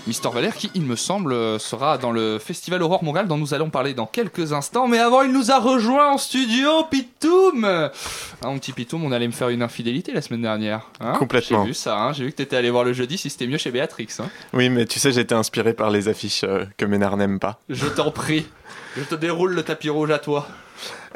Mister Valère qui, il me semble, sera dans le festival Aurore Montréal dont nous allons parler dans quelques instants. Mais avant, il nous a rejoint en studio, Pitoum ah, Mon petit Pitoum, on allait me faire une infidélité la semaine dernière. hein? Complètement. J'ai vu ça, hein. j'ai vu que t'étais allé voir le jeudi si c'était mieux chez Béatrix. hein. Oui, mais tu sais, j'étais inspiré par les affiches euh, que Ménard n'aime pas. Je t'en prie, je te déroule le tapis rouge à toi.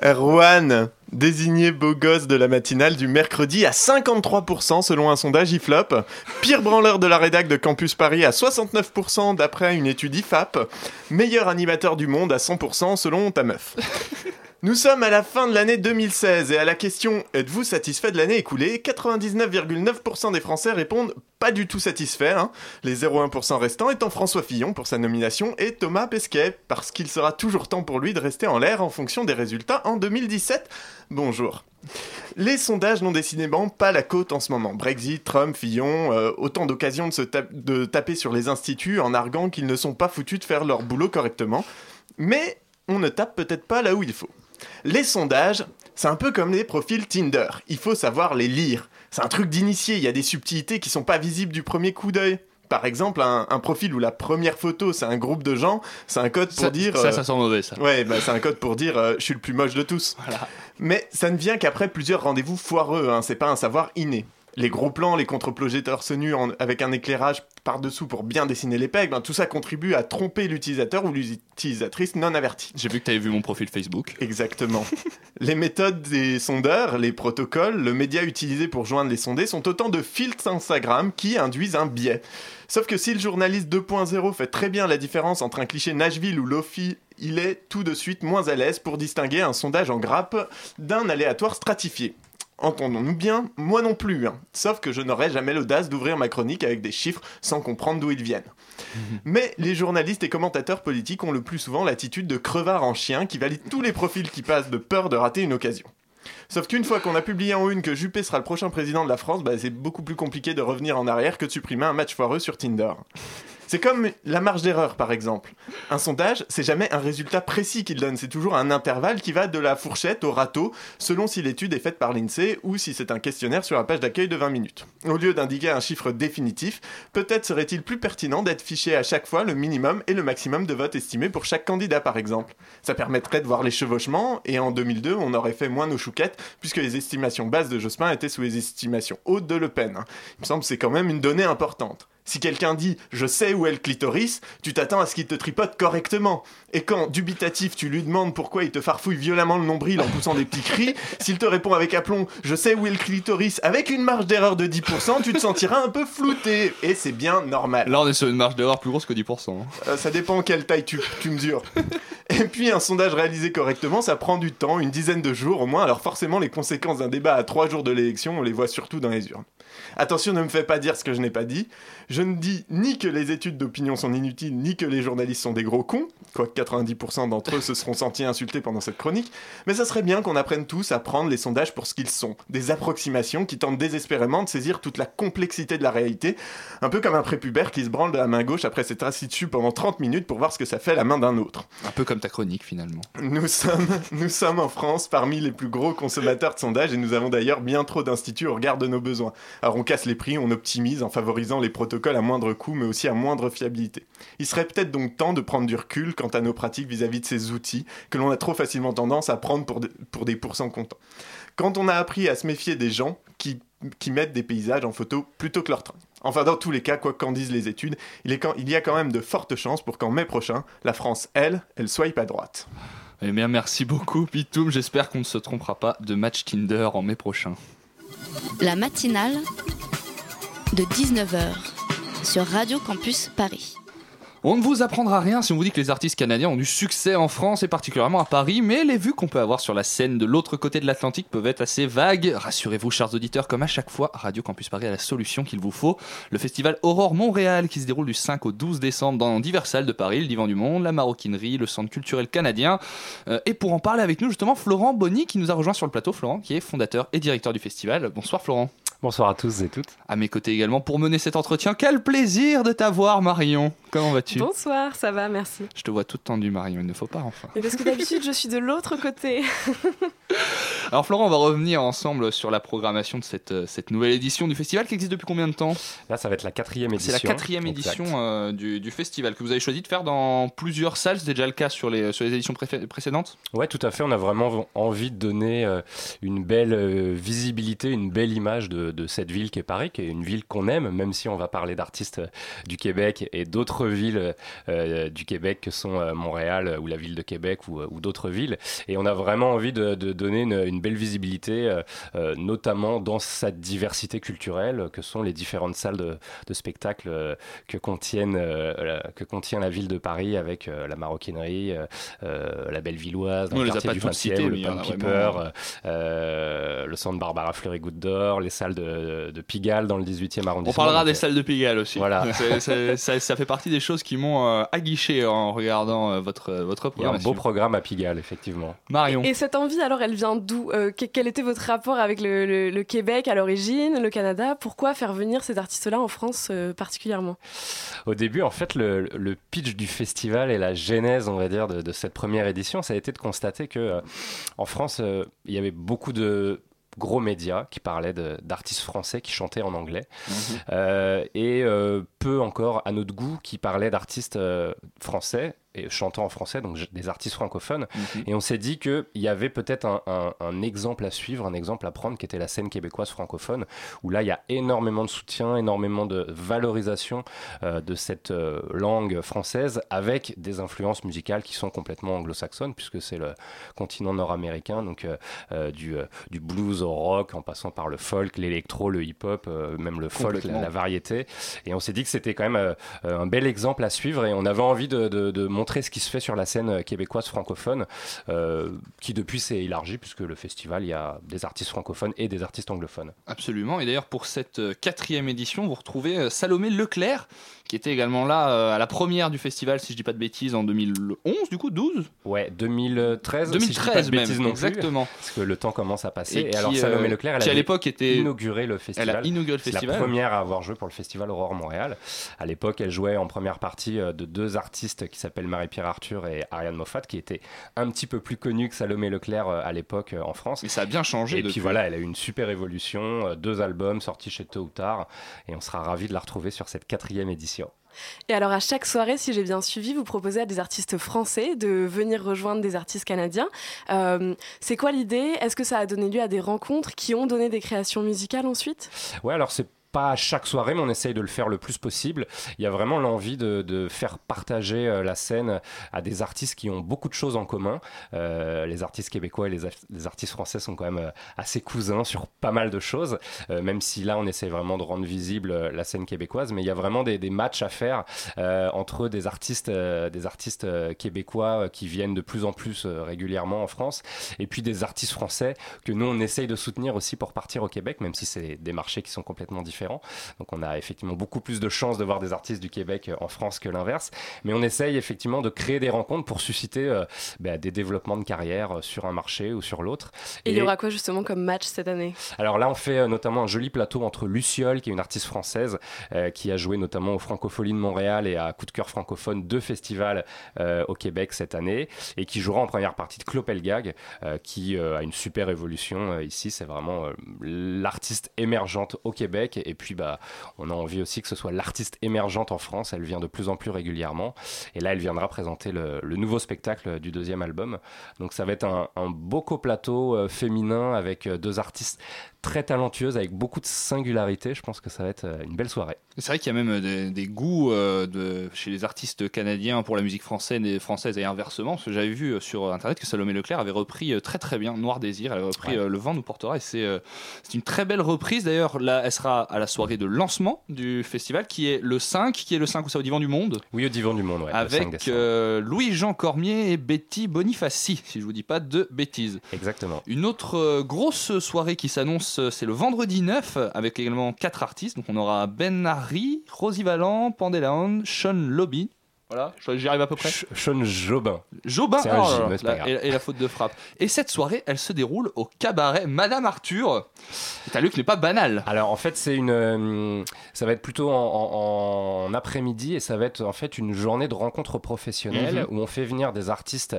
Erwan, désigné beau gosse de la matinale du mercredi à 53% selon un sondage IFLOP. Pire branleur de la rédac de Campus Paris à 69% d'après une étude IFAP. Meilleur animateur du monde à 100% selon ta meuf. Nous sommes à la fin de l'année 2016 et à la question Êtes-vous satisfait de l'année écoulée? 99,9% des Français répondent pas du tout satisfait. hein. Les 0,1% restants étant François Fillon pour sa nomination et Thomas Pesquet parce qu'il sera toujours temps pour lui de rester en l'air en fonction des résultats en 2017. Bonjour. Les sondages n'ont décidément pas la cote en ce moment. Brexit, Trump, Fillon, euh, autant d'occasions de taper sur les instituts en arguant qu'ils ne sont pas foutus de faire leur boulot correctement. Mais on ne tape peut-être pas là où il faut. Les sondages, c'est un peu comme les profils Tinder. Il faut savoir les lire. C'est un truc d'initié, il y a des subtilités qui sont pas visibles du premier coup d'œil. Par exemple, un, un profil où la première photo c'est un groupe de gens, c'est un code pour Ça- dire. ça, euh, ça sent mauvais, ça. Ouais, bah, c'est un code pour dire euh, je suis le plus moche de tous. Mais ça ne vient qu'après plusieurs rendez-vous foireux, hein, c'est pas un savoir inné. Les gros plans, les contre-projecteurs se nus en- avec un éclairage par-dessous pour bien dessiner les pegs, ben, tout ça contribue à tromper l'utilisateur ou l'utilisatrice non avertie. J'ai vu que tu avais vu mon profil Facebook. Exactement. les méthodes des sondeurs, les protocoles, le média utilisé pour joindre les sondés sont autant de filtres Instagram qui induisent un biais. Sauf que si le journaliste 2.0 fait très bien la différence entre un cliché Nashville ou Lofi, il est tout de suite moins à l'aise pour distinguer un sondage en grappe d'un aléatoire stratifié. Entendons-nous bien, moi non plus. hein. Sauf que je n'aurais jamais l'audace d'ouvrir ma chronique avec des chiffres sans comprendre d'où ils viennent. Mais les journalistes et commentateurs politiques ont le plus souvent l'attitude de crevard en chien qui valide tous les profils qui passent de peur de rater une occasion. Sauf qu'une fois qu'on a publié en une que Juppé sera le prochain président de la France, bah, c'est beaucoup plus compliqué de revenir en arrière que de supprimer un match foireux sur Tinder. C'est comme la marge d'erreur, par exemple. Un sondage, c'est jamais un résultat précis qu'il donne, c'est toujours un intervalle qui va de la fourchette au râteau, selon si l'étude est faite par l'INSEE ou si c'est un questionnaire sur la page d'accueil de 20 minutes. Au lieu d'indiquer un chiffre définitif, peut-être serait-il plus pertinent d'être fiché à chaque fois le minimum et le maximum de votes estimés pour chaque candidat, par exemple. Ça permettrait de voir les chevauchements, et en 2002, on aurait fait moins nos chouquettes, puisque les estimations basses de Jospin étaient sous les estimations hautes de Le Pen. Il me semble que c'est quand même une donnée importante. Si quelqu'un dit je sais où est le clitoris, tu t'attends à ce qu'il te tripote correctement. Et quand, dubitatif, tu lui demandes pourquoi il te farfouille violemment le nombril en poussant des petits cris, s'il te répond avec aplomb je sais où est le clitoris avec une marge d'erreur de 10%, tu te sentiras un peu flouté. Et c'est bien normal. Là, on est sur une marge d'erreur plus grosse que 10%. hein. Euh, ça dépend quelle taille tu, tu mesures. Et puis un sondage réalisé correctement, ça prend du temps, une dizaine de jours au moins, alors forcément les conséquences d'un débat à trois jours de l'élection, on les voit surtout dans les urnes. Attention, ne me fais pas dire ce que je n'ai pas dit. Je ne dis ni que les études d'opinion sont inutiles, ni que les journalistes sont des gros cons, quoique 90% d'entre eux se seront sentis insultés pendant cette chronique, mais ça serait bien qu'on apprenne tous à prendre les sondages pour ce qu'ils sont, des approximations qui tentent désespérément de saisir toute la complexité de la réalité, un peu comme un prépubère qui se branle de la main gauche après s'être assis dessus pendant 30 minutes pour voir ce que ça fait la main d'un autre. Un peu comme ta chronique finalement. Nous sommes, nous sommes en France parmi les plus gros consommateurs de sondages et nous avons d'ailleurs bien trop d'instituts au regard de nos besoins. Alors on casse les prix, on optimise en favorisant les protocoles à moindre coût mais aussi à moindre fiabilité. Il serait peut-être donc temps de prendre du recul quant à nos pratiques vis-à-vis de ces outils que l'on a trop facilement tendance à prendre pour, des- pour des pourcents comptants. Quand on a appris à se méfier des gens qui, qui mettent des paysages en photo plutôt que leur train. Enfin, dans tous les cas, quoi qu'en disent les études, il, est quand- il y a quand même de fortes chances pour qu'en mai prochain, la France, elle, elle swipe à droite. Eh bien, merci beaucoup, Pitoum. J'espère qu'on ne se trompera pas de match Tinder en mai prochain. La matinale de 19h sur Radio Campus Paris. On ne vous apprendra rien si on vous dit que les artistes canadiens ont du succès en France et particulièrement à Paris, mais les vues qu'on peut avoir sur la scène de l'autre côté de l'Atlantique peuvent être assez vagues. Rassurez-vous, chers auditeurs, comme à chaque fois, Radio Campus Paris a la solution qu'il vous faut. Le festival Aurore Montréal qui se déroule du 5 au 12 décembre dans divers salles de Paris, le Divan du Monde, la Maroquinerie, le Centre culturel canadien. Euh, et pour en parler avec nous, justement, Florent Bonny qui nous a rejoint sur le plateau. Florent, qui est fondateur et directeur du festival. Bonsoir, Florent. Bonsoir à tous et toutes. À mes côtés également pour mener cet entretien. Quel plaisir de t'avoir, Marion. Comment vas-tu? Bonsoir, ça va, merci. Je te vois toute tendue, Marion. Il ne faut pas, enfin. Mais parce que d'habitude, je suis de l'autre côté. Alors, Florent, on va revenir ensemble sur la programmation de cette, euh, cette nouvelle édition du festival qui existe depuis combien de temps? Là, ça va être la quatrième C'est édition. la quatrième Exact. édition euh, du, du festival que vous avez choisi de faire dans plusieurs salles. C'était déjà le cas sur les, sur les éditions précédentes? Ouais, tout à fait. On a vraiment envie de donner euh, une belle euh, visibilité, une belle image de, de cette ville qui est Paris, qui est une ville qu'on aime, même si on va parler d'artistes euh, du Québec et d'autres villes euh, du Québec que sont euh, Montréal euh, ou la ville de Québec ou, euh, ou d'autres villes. Et on a vraiment envie de, de donner une, une belle visibilité, euh, euh, notamment dans sa diversité culturelle, euh, que sont les différentes salles de, de spectacle euh, que, contiennent, euh, que contient la ville de Paris avec euh, la maroquinerie, euh, euh, la Bellevilloise, On le quartier du toutes 20e, citées, le euh, euh, le centre Barbara Fleury Goutte d'Or, les salles de, de Pigalle dans le 18e On arrondissement. parlera Donc, des euh, salles de Pigalle aussi. Voilà. Ça fait partie des choses qui m'ont euh, aguiché en regardant euh, votre, votre Il y a un beau programme à Pigalle, effectivement. Marion. Et cette envie, alors, elle vient d'où Euh, que- Quel était votre rapport avec le, le- le Québec à l'origine, le Canada? Pourquoi faire venir ces artistes-là en France euh, particulièrement? Au début, en fait, le, le pitch du festival et la genèse, on va dire, de, de cette première édition, ça a été de constater que euh, en France, euh, il y avait beaucoup de gros médias qui parlaient d'artistes français qui chantaient en anglais Mhm. Euh, et euh, peu encore à notre goût qui parlait d'artistes euh, français et chantant en français, donc des artistes francophones. Mhm. Et on s'est dit qu'il y avait peut-être un, un- un exemple à suivre, un exemple à prendre, qui était la scène québécoise francophone, où là, il y a énormément de soutien, énormément de valorisation euh, de cette euh, langue française, avec des influences musicales qui sont complètement anglo-saxonnes, puisque c'est le continent nord-américain, donc euh, du, du blues au rock, en passant par le folk, l'électro, le hip-hop, même le folk, la, variété. Et on s'est dit que c'était quand même un bel exemple à suivre et on avait envie de, de- de ce qui se fait sur la scène euh, québécoise francophone, euh, qui depuis s'est élargi puisque le festival, il y a des artistes francophones et des artistes anglophones. Absolument. Et d'ailleurs, pour cette euh, quatrième édition, vous retrouvez Salomé Leclerc, qui était également là euh, à la première du festival, si je dis pas de bêtises, en 2011, du coup, 12 Ouais, 2013. si je dis pas de 2013 même, bêtises non plus, exactement. parce que le temps commence à passer. Et, qui, alors Salomé euh, Leclerc, elle qui à l'époque était inauguré le festival. Elle a inauguré le festival. la première à avoir joué pour le festival Aurore Montréal. À l'époque, elle jouait en première partie euh, de deux artistes qui s'appellent Marie-Pierre Arthur et Ariane Moffat, qui étaient un petit peu plus connus que Salomé Leclerc à l'époque en France. Mais ça a bien changé Et puis voilà, elle a eu une super évolution, deux albums sortis chez Tôt ou Tard, et on sera ravis de la retrouver sur cette quatrième édition. Et alors à chaque soirée, si j'ai bien suivi, vous proposez à des artistes français de venir rejoindre des artistes canadiens. Euh, c'est quoi l'idée? Est-ce que ça a donné lieu à des rencontres qui ont donné des créations musicales ensuite? Ouais, alors c'est pas à chaque soirée, mais on essaye de le faire le plus possible. Il y a vraiment l'envie de, de faire partager euh, la scène à des artistes qui ont beaucoup de choses en commun. Euh, les artistes québécois et les, les artistes français sont quand même euh, assez cousins sur pas mal de choses, même si là on essaye vraiment de rendre visible la scène québécoise. Mais il y a vraiment des, des matchs à faire entre des artistes, des artistes québécois qui viennent de plus en plus régulièrement en France, et puis des artistes français que nous on essaye de soutenir aussi pour partir au Québec, même si c'est des marchés qui sont complètement différents. Donc on a effectivement beaucoup plus de chances de voir des artistes du Québec euh, en France que l'inverse. Mais on essaye effectivement de créer des rencontres pour susciter euh, bah, des développements de carrière euh, sur un marché ou sur l'autre. Et il y aura quoi justement comme match cette année? Alors là, on fait notamment un joli plateau entre Luciole, qui est une artiste française, euh, qui a joué notamment au Francofolie de Montréal et à Coup de cœur francophone, deux festivals euh, au Québec cette année, et qui jouera en première partie de Clopelgag, euh, qui a une super évolution ici. C'est vraiment l'artiste émergente au Québec, et puis bah, on a envie aussi que ce soit l'artiste émergente en France. Elle vient de plus en plus régulièrement, et là, elle viendra présenter le, nouveau spectacle du deuxième album. Donc ça va être un, beau coplateau euh, féminin avec euh, deux artistes très talentueuses, avec beaucoup de singularité. Je pense que ça va être euh, une belle soirée. C'est vrai qu'il y a même euh, des, des goûts euh, de, chez les artistes canadiens pour la musique française et, française et inversement. Parce que j'avais vu sur internet que Salomé Leclerc avait repris très très bien Noir Désir. Elle avait repris Ouais. Le vent nous portera et c'est une très belle reprise. D'ailleurs, là, elle sera à la soirée de lancement du festival qui est le 5, qui est le 5 où c'est au Divan du Monde? Oui, au Divan du Monde, ouais, le 5 Avec euh, Louis-Jean Cormier et Betty Bonifaci, si je vous dis pas de bêtises. Exactement. Une autre grosse soirée qui s'annonce, euh, c'est le vendredi 9, avec également quatre artistes. Donc on aura Ben Harry, Rosie Valland, Pandelaon, Sean Lobby. Voilà, j'y arrive à peu près. Sean Jobin. Jobin, C'est un oh là la- et, et la faute de frappe. Et cette soirée, elle se déroule au cabaret Madame Arthur. C'est un lieu qui n'est pas banal. Alors en fait c'est une, euh, ça va être plutôt en, en- en après-midi et ça va être en fait une journée de rencontres professionnelles Mhm. où on fait venir des artistes.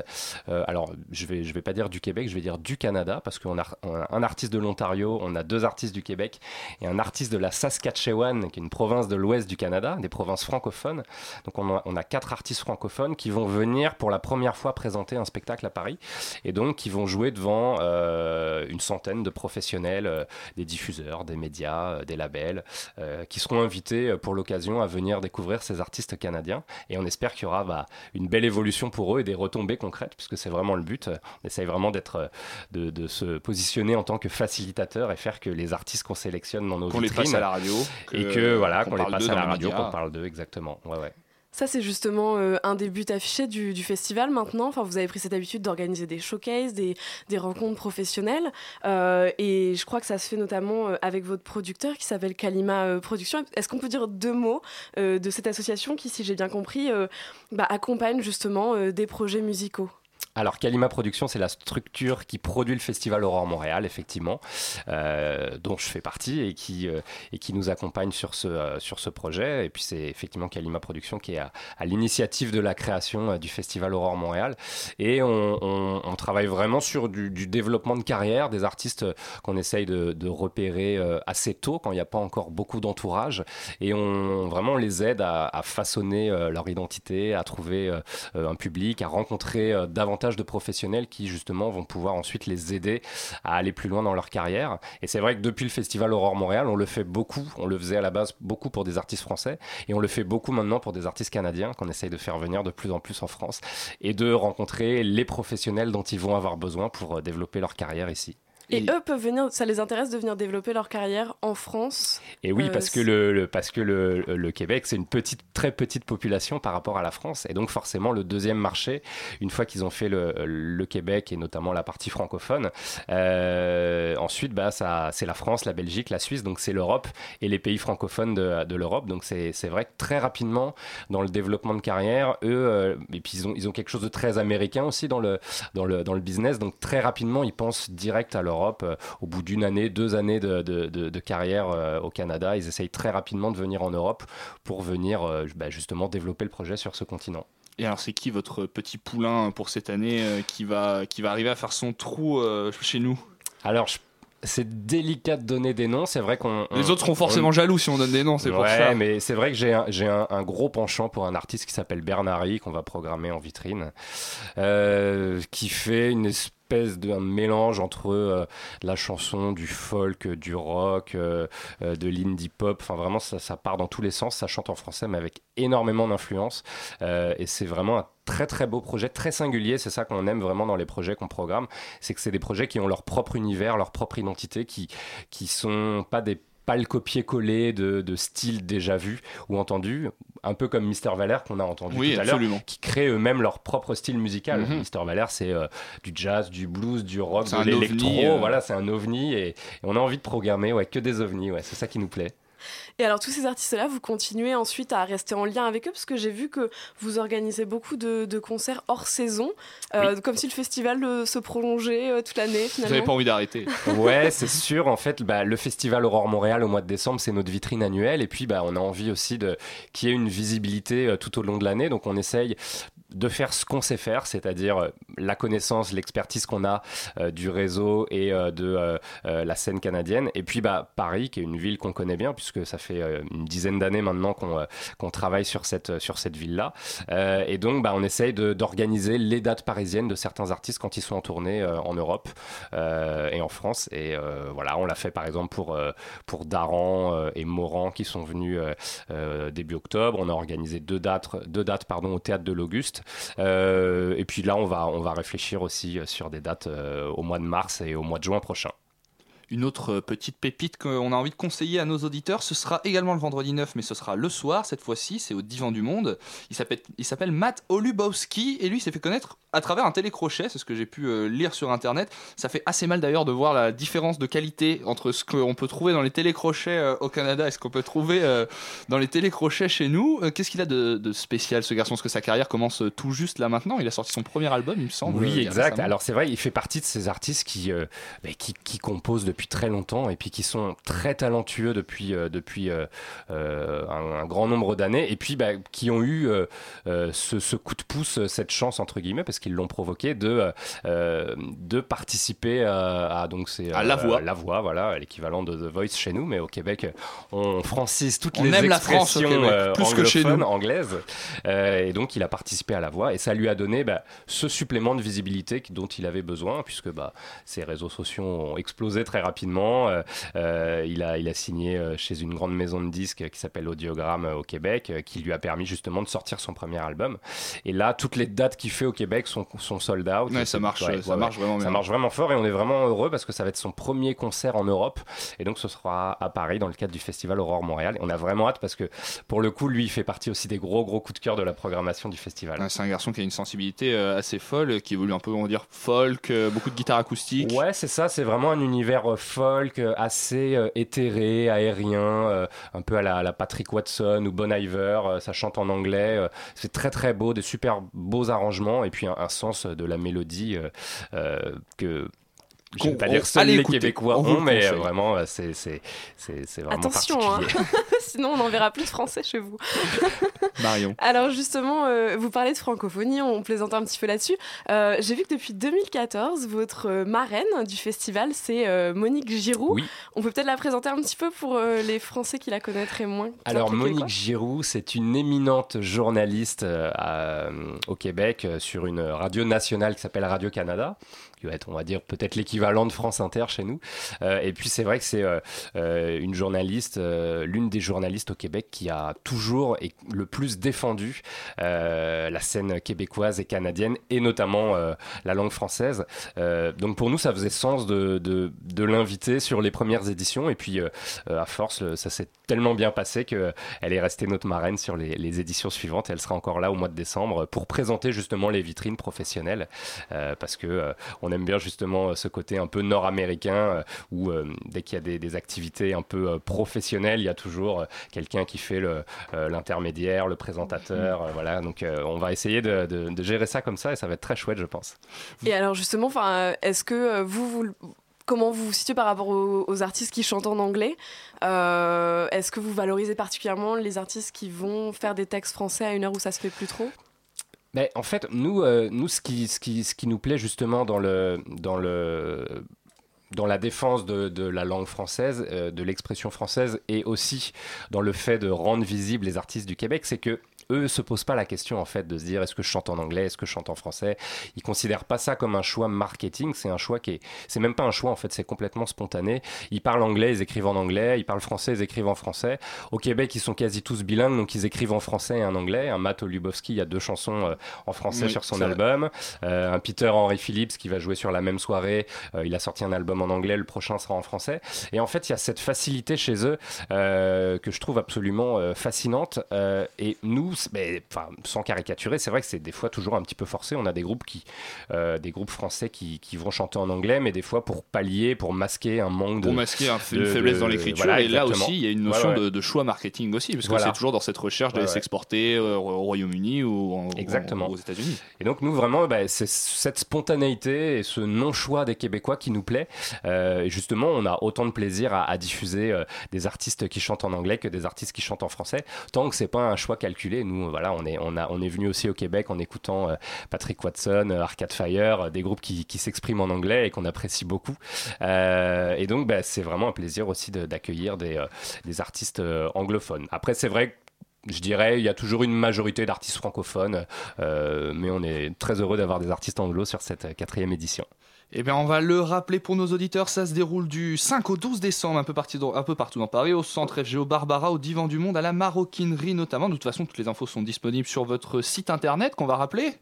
euh, alors je vais je vais pas dire du Québec, je vais dire du Canada parce qu'on a, on a un artiste de l'Ontario, on a deux artistes du Québec et un artiste de la Saskatchewan qui est une province de l'Ouest du Canada, des provinces francophones. Donc on a, on a quatre artistes francophones qui vont venir pour la première fois présenter un spectacle à Paris et donc qui vont jouer devant euh, une centaine de professionnels, euh, des diffuseurs, des médias, euh, des labels, qui seront invités pour l'occasion à venir découvrir ces artistes canadiens. Et on espère qu'il y aura bah, une belle évolution pour eux et des retombées concrètes, puisque c'est vraiment le but. On essaye vraiment d'être, de, de se positionner en tant que facilitateur et faire que les artistes qu'on sélectionne dans nos Qu'on les vitrines passe à la radio, et que- voilà qu'on les passe à la radio, qu'on parle d'eux exactement. Ouais ouais. Ça, c'est justement euh, un des buts affichés du, festival maintenant. Enfin, vous avez pris cette habitude d'organiser des showcases, des, rencontres professionnelles. Euh, et je crois que ça se fait notamment euh, avec votre producteur qui s'appelle Kalima Productions. Est-ce qu'on peut dire deux mots de cette association qui, si j'ai bien compris, bah, accompagne justement des projets musicaux? Alors, Kalima Productions, c'est la structure qui produit le festival Aurore Montréal, effectivement, euh, dont je fais partie et qui, euh, et qui nous accompagne sur ce, euh, sur ce projet. Et puis, c'est effectivement Kalima Productions qui est à, l'initiative de la création du festival Aurore Montréal. Et on, travaille vraiment sur du, développement de carrière, des artistes qu'on essaye de, repérer assez tôt, quand il n'y a pas encore beaucoup d'entourage. Et on vraiment les aide à, à façonner leur identité, à trouver un public, à rencontrer euh, de professionnels qui justement vont pouvoir ensuite les aider à aller plus loin dans leur carrière. Et c'est vrai que depuis le festival Aurore Montréal, on le fait beaucoup. On le faisait à la base beaucoup pour des artistes français et on le fait beaucoup maintenant pour des artistes canadiens qu'on essaye de faire venir de plus en plus en France et de rencontrer les professionnels dont ils vont avoir besoin pour euh, développer leur carrière ici. Et, eux peuvent venir, ça les intéresse de venir développer leur carrière en France. Et oui, Euh, parce que, le, le- parce que le, le Québec, c'est une petite, très petite population par rapport à la France. Et donc, forcément, le deuxième marché, une fois qu'ils ont fait le, le Québec et notamment la partie francophone, euh, ensuite, bah, ça, c'est la France, la Belgique, la Suisse, donc c'est l'Europe et les pays francophones de, de l'Europe. Donc, c'est c'est vrai que très rapidement, dans le développement de carrière, eux, euh, et puis ils ont, ils ont quelque chose de très américain aussi dans le, dans le, dans le business. Donc, très rapidement, ils pensent direct à l'Europe. Euh, au bout d'une année, deux années de, de- de- de carrière euh, au Canada, ils essayent très rapidement de venir en Europe pour venir euh, bah, justement développer le projet sur ce continent. Et alors, c'est qui votre petit poulain pour cette année euh, qui, va, qui va arriver à faire son trou euh, chez nous? Alors, je- c'est délicat de donner des noms. C'est vrai qu'on. Les autres seront forcément on- jaloux si on donne des noms, c'est pour ouais, ça. mais c'est vrai que j'ai un, un, un gros penchant pour un artiste qui s'appelle Bernari, qu'on va programmer en vitrine, euh, qui fait une espèce d'un mélange entre euh, la chanson, du folk, du rock, euh, euh, de l'indie pop. Enfin, vraiment, ça, part dans tous les sens. Ça chante en français, mais avec énormément d'influence. Euh, et c'est vraiment un très très beau projet, très singulier. C'est ça qu'on aime vraiment dans les projets qu'on programme. C'est que c'est des projets qui ont leur propre univers, leur propre identité, qui, qui sont pas des pas le copier-coller de, de styles déjà vus ou entendus, un peu comme Mister Valère qu'on a entendu Oui, tout à l'heure, qui créent eux-mêmes leur propre style musical. Mhm. Mister Valère, c'est euh, du jazz, du blues, du rock, de l'électro. euh. Voilà, c'est un ovni et, et on a envie de programmer ouais, que des ovnis. Ouais, c'est ça qui nous plaît. Et alors tous ces artistes-là, vous continuez ensuite à rester en lien avec eux parce que j'ai vu que vous organisez beaucoup de, de concerts hors saison, euh, comme si le festival euh, se prolongeait euh, toute l'année Vous finalement. n'avez pas envie d'arrêter. Ouais, c'est sûr. En fait, bah, le festival Aurore Montréal au mois de décembre, c'est notre vitrine annuelle. Et puis, bah, on a envie aussi de qu'il y ait une visibilité euh, tout au long de l'année. Donc, on essaye de faire ce qu'on sait faire, c'est-à-dire euh, la connaissance, l'expertise qu'on a euh, du réseau et euh, de la scène canadienne. Et puis bah, Paris, qui est une ville qu'on connaît bien, puisque ça fait une dizaine d'années maintenant qu'on travaille sur cette, sur cette ville-là. Et donc bah, on essaye d'organiser les dates parisiennes de certains artistes quand ils sont en tournée en Europe et en France. Et voilà, on l'a fait par exemple pour, pour Daran et Moran qui sont venus début octobre. On a organisé deux dates, deux dates pardon, au théâtre de l'Auguste. Euh, et puis là, on va, on va réfléchir aussi euh, sur des dates euh, au mois de mars et au mois de juin prochain. Une autre petite pépite qu'on a envie de conseiller à nos auditeurs, ce sera également le vendredi 9, mais ce sera le soir, cette fois-ci, c'est au Divan du Monde. Il s'appelle, Matt Olubowski, et lui s'est fait connaître à travers un télécrochet, c'est ce que j'ai pu euh, lire sur internet. Ça fait assez mal d'ailleurs de voir la différence de qualité entre ce qu'on peut trouver dans les télécrochets euh, au Canada et ce qu'on peut trouver euh, dans les télécrochets chez nous. Qu'est-ce qu'il a de, de spécial ce garçon? Parce que sa carrière commence tout juste là maintenant, il a sorti son premier album, il me semble. Oui, exact. Alors c'est vrai, il fait partie de ces artistes qui, bah, qui, qui composent depuis très longtemps et puis qui sont très talentueux depuis, depuis un, un grand nombre d'années et puis bah, qui ont eu ce, ce coup de pouce, cette chance entre guillemets, parce l'ont provoqué, de, euh, de participer à, à, donc c'est À La Voix. La Voix, voilà, l'équivalent de The Voice chez nous, mais au Québec, on francise toutes On les aime la France expressions Québec, euh, plus que chez nous. anglaise. Euh, et donc, il a participé à la voix et ça lui a donné bah, ce supplément de visibilité dont il avait besoin, puisque bah, ses réseaux sociaux ont explosé très rapidement. Euh, euh, il, a, il a signé euh, chez une grande maison de disques qui s'appelle Audiogramme euh, au Québec, euh, qui lui a permis justement de sortir son premier album. Et là, toutes les dates qu'il fait au Québec sont, sont sold out. Ouais, ça marche, ça marche vraiment Ça bien. marche vraiment fort et on est vraiment heureux parce que ça va être son premier concert en Europe. Et donc, ce sera à Paris dans le cadre du festival Aurore Montréal. Et on a vraiment hâte parce que pour le coup, lui, il fait partie aussi des gros, gros coups de cœur de la programmation du festival. C'est un garçon qui a une sensibilité euh, assez folle, qui évolue un peu, on va dire, folk, euh, beaucoup de guitare acoustique. Ouais, c'est ça, c'est vraiment un univers euh, folk assez éthéré, aérien, un peu à la, à la Patrick Watson ou Bon Iver, ça chante en anglais, c'est très très beau, des super beaux arrangements et puis un, un sens de la mélodie euh, euh, que je ne vais pas dire seuls les écouter, Québécois on ont, mais euh, conseille. vraiment, euh, c'est c'est- c'est- c'est vraiment Attention, hein. sinon on n'en verra plus de français chez vous. Marion. Alors justement, euh, vous parlez de francophonie, on plaisante un petit peu là-dessus. Euh, J'ai vu que depuis 2014, votre marraine du festival, c'est euh, Monique Giroux. Oui. On peut peut-être la présenter un petit peu pour les Français qui la connaîtraient moins. Alors Monique. Giroux, c'est une éminente journaliste à- au Québec sur une radio nationale qui s'appelle Radio Canada, va être, on va dire, peut-être l'équivalent de France Inter chez nous. Euh, et puis c'est vrai que c'est euh, euh, une journaliste, l'une des journalistes au Québec qui a toujours et le plus défendu la scène québécoise et canadienne, et notamment la langue française. Donc pour nous, ça faisait sens de, l'inviter sur les premières éditions, et puis à force, ça s'est tellement bien passé qu'elle est restée notre marraine sur les, éditions suivantes. Elle sera encore là au mois de décembre pour présenter justement les vitrines professionnelles, parce que euh, on aime bien justement ce côté un peu nord-américain euh, où euh, dès qu'il y a des, activités un peu euh, professionnelles, il y a toujours euh, quelqu'un qui fait euh, l'intermédiaire, le présentateur, euh, voilà. Donc euh, on va essayer de, gérer ça comme ça et ça va être très chouette, je pense. Et alors justement, euh, est-ce que euh, vous, comment vous vous situez par rapport aux, artistes qui chantent en anglais? Euh, Est-ce que vous valorisez particulièrement les artistes qui vont faire des textes français à une heure où ça se fait plus trop? Mais en fait, nous, euh, nous ce, qui, nous plaît justement dans la défense de, de la langue française, euh, de l'expression française, et aussi dans le fait de rendre visibles les artistes du Québec, c'est que eux se posent pas la question en fait de se dire est-ce que je chante en anglais, est-ce que je chante en français? Ils considèrent pas ça comme un choix marketing, c'est un choix qui est, c'est même pas un choix en fait, c'est complètement spontané. Ils parlent anglais, ils écrivent en anglais, ils parlent français, ils écrivent en français. Au Québec, ils sont quasi tous bilingues, donc ils écrivent en français et en anglais. Un Matt Olubowski, il y a deux chansons euh, en français Oui, sur son album. Euh, un Peter Henry Phillips qui va jouer sur la même soirée, euh, il a sorti un album en anglais, le prochain sera en français. Et en fait, il y a cette facilité chez eux que je trouve absolument fascinante. Et nous, enfin, sans caricaturer, c'est vrai que c'est des fois toujours un petit peu forcé. On a des groupes qui, euh, des groupes français qui, qui vont chanter en anglais, mais des fois pour pallier, pour masquer un manque de Pour masquer un- une de- faiblesse de- dans l'écriture. voilà, et là aussi, il y a une notion ouais. De, de choix marketing aussi, parce que Voilà. c'est toujours dans cette recherche d'aller Ouais, ouais. s'exporter euh, au Royaume-Uni ou en- Exactement. aux États-Unis. Et donc nous vraiment, bah, c'est cette spontanéité et ce non-choix des Québécois qui nous plaît. Euh, et justement, on a autant de plaisir à, à diffuser euh, des artistes qui chantent en anglais que des artistes qui chantent en français, tant que c'est pas un choix calculé. Nous, voilà, on est, on a, on est venu aussi au Québec en écoutant euh, Patrick Watson, euh, Arcade Fire, euh, des groupes qui, s'expriment en anglais et qu'on apprécie beaucoup. Et donc, bah, c'est vraiment un plaisir aussi d'accueillir des, artistes anglophones. Après, c'est vrai je dirais, il y a toujours une majorité d'artistes francophones, mais on est très heureux d'avoir des artistes anglo sur cette quatrième édition. Eh bien, on va le rappeler pour nos auditeurs, ça se déroule du 5 au 12 décembre, un peu, parti dans- un peu partout dans Paris, au centre FGO Barbara, au Divan du Monde, à la maroquinerie notamment. De toute façon, toutes les infos sont disponibles sur votre site internet qu'on va rappeler.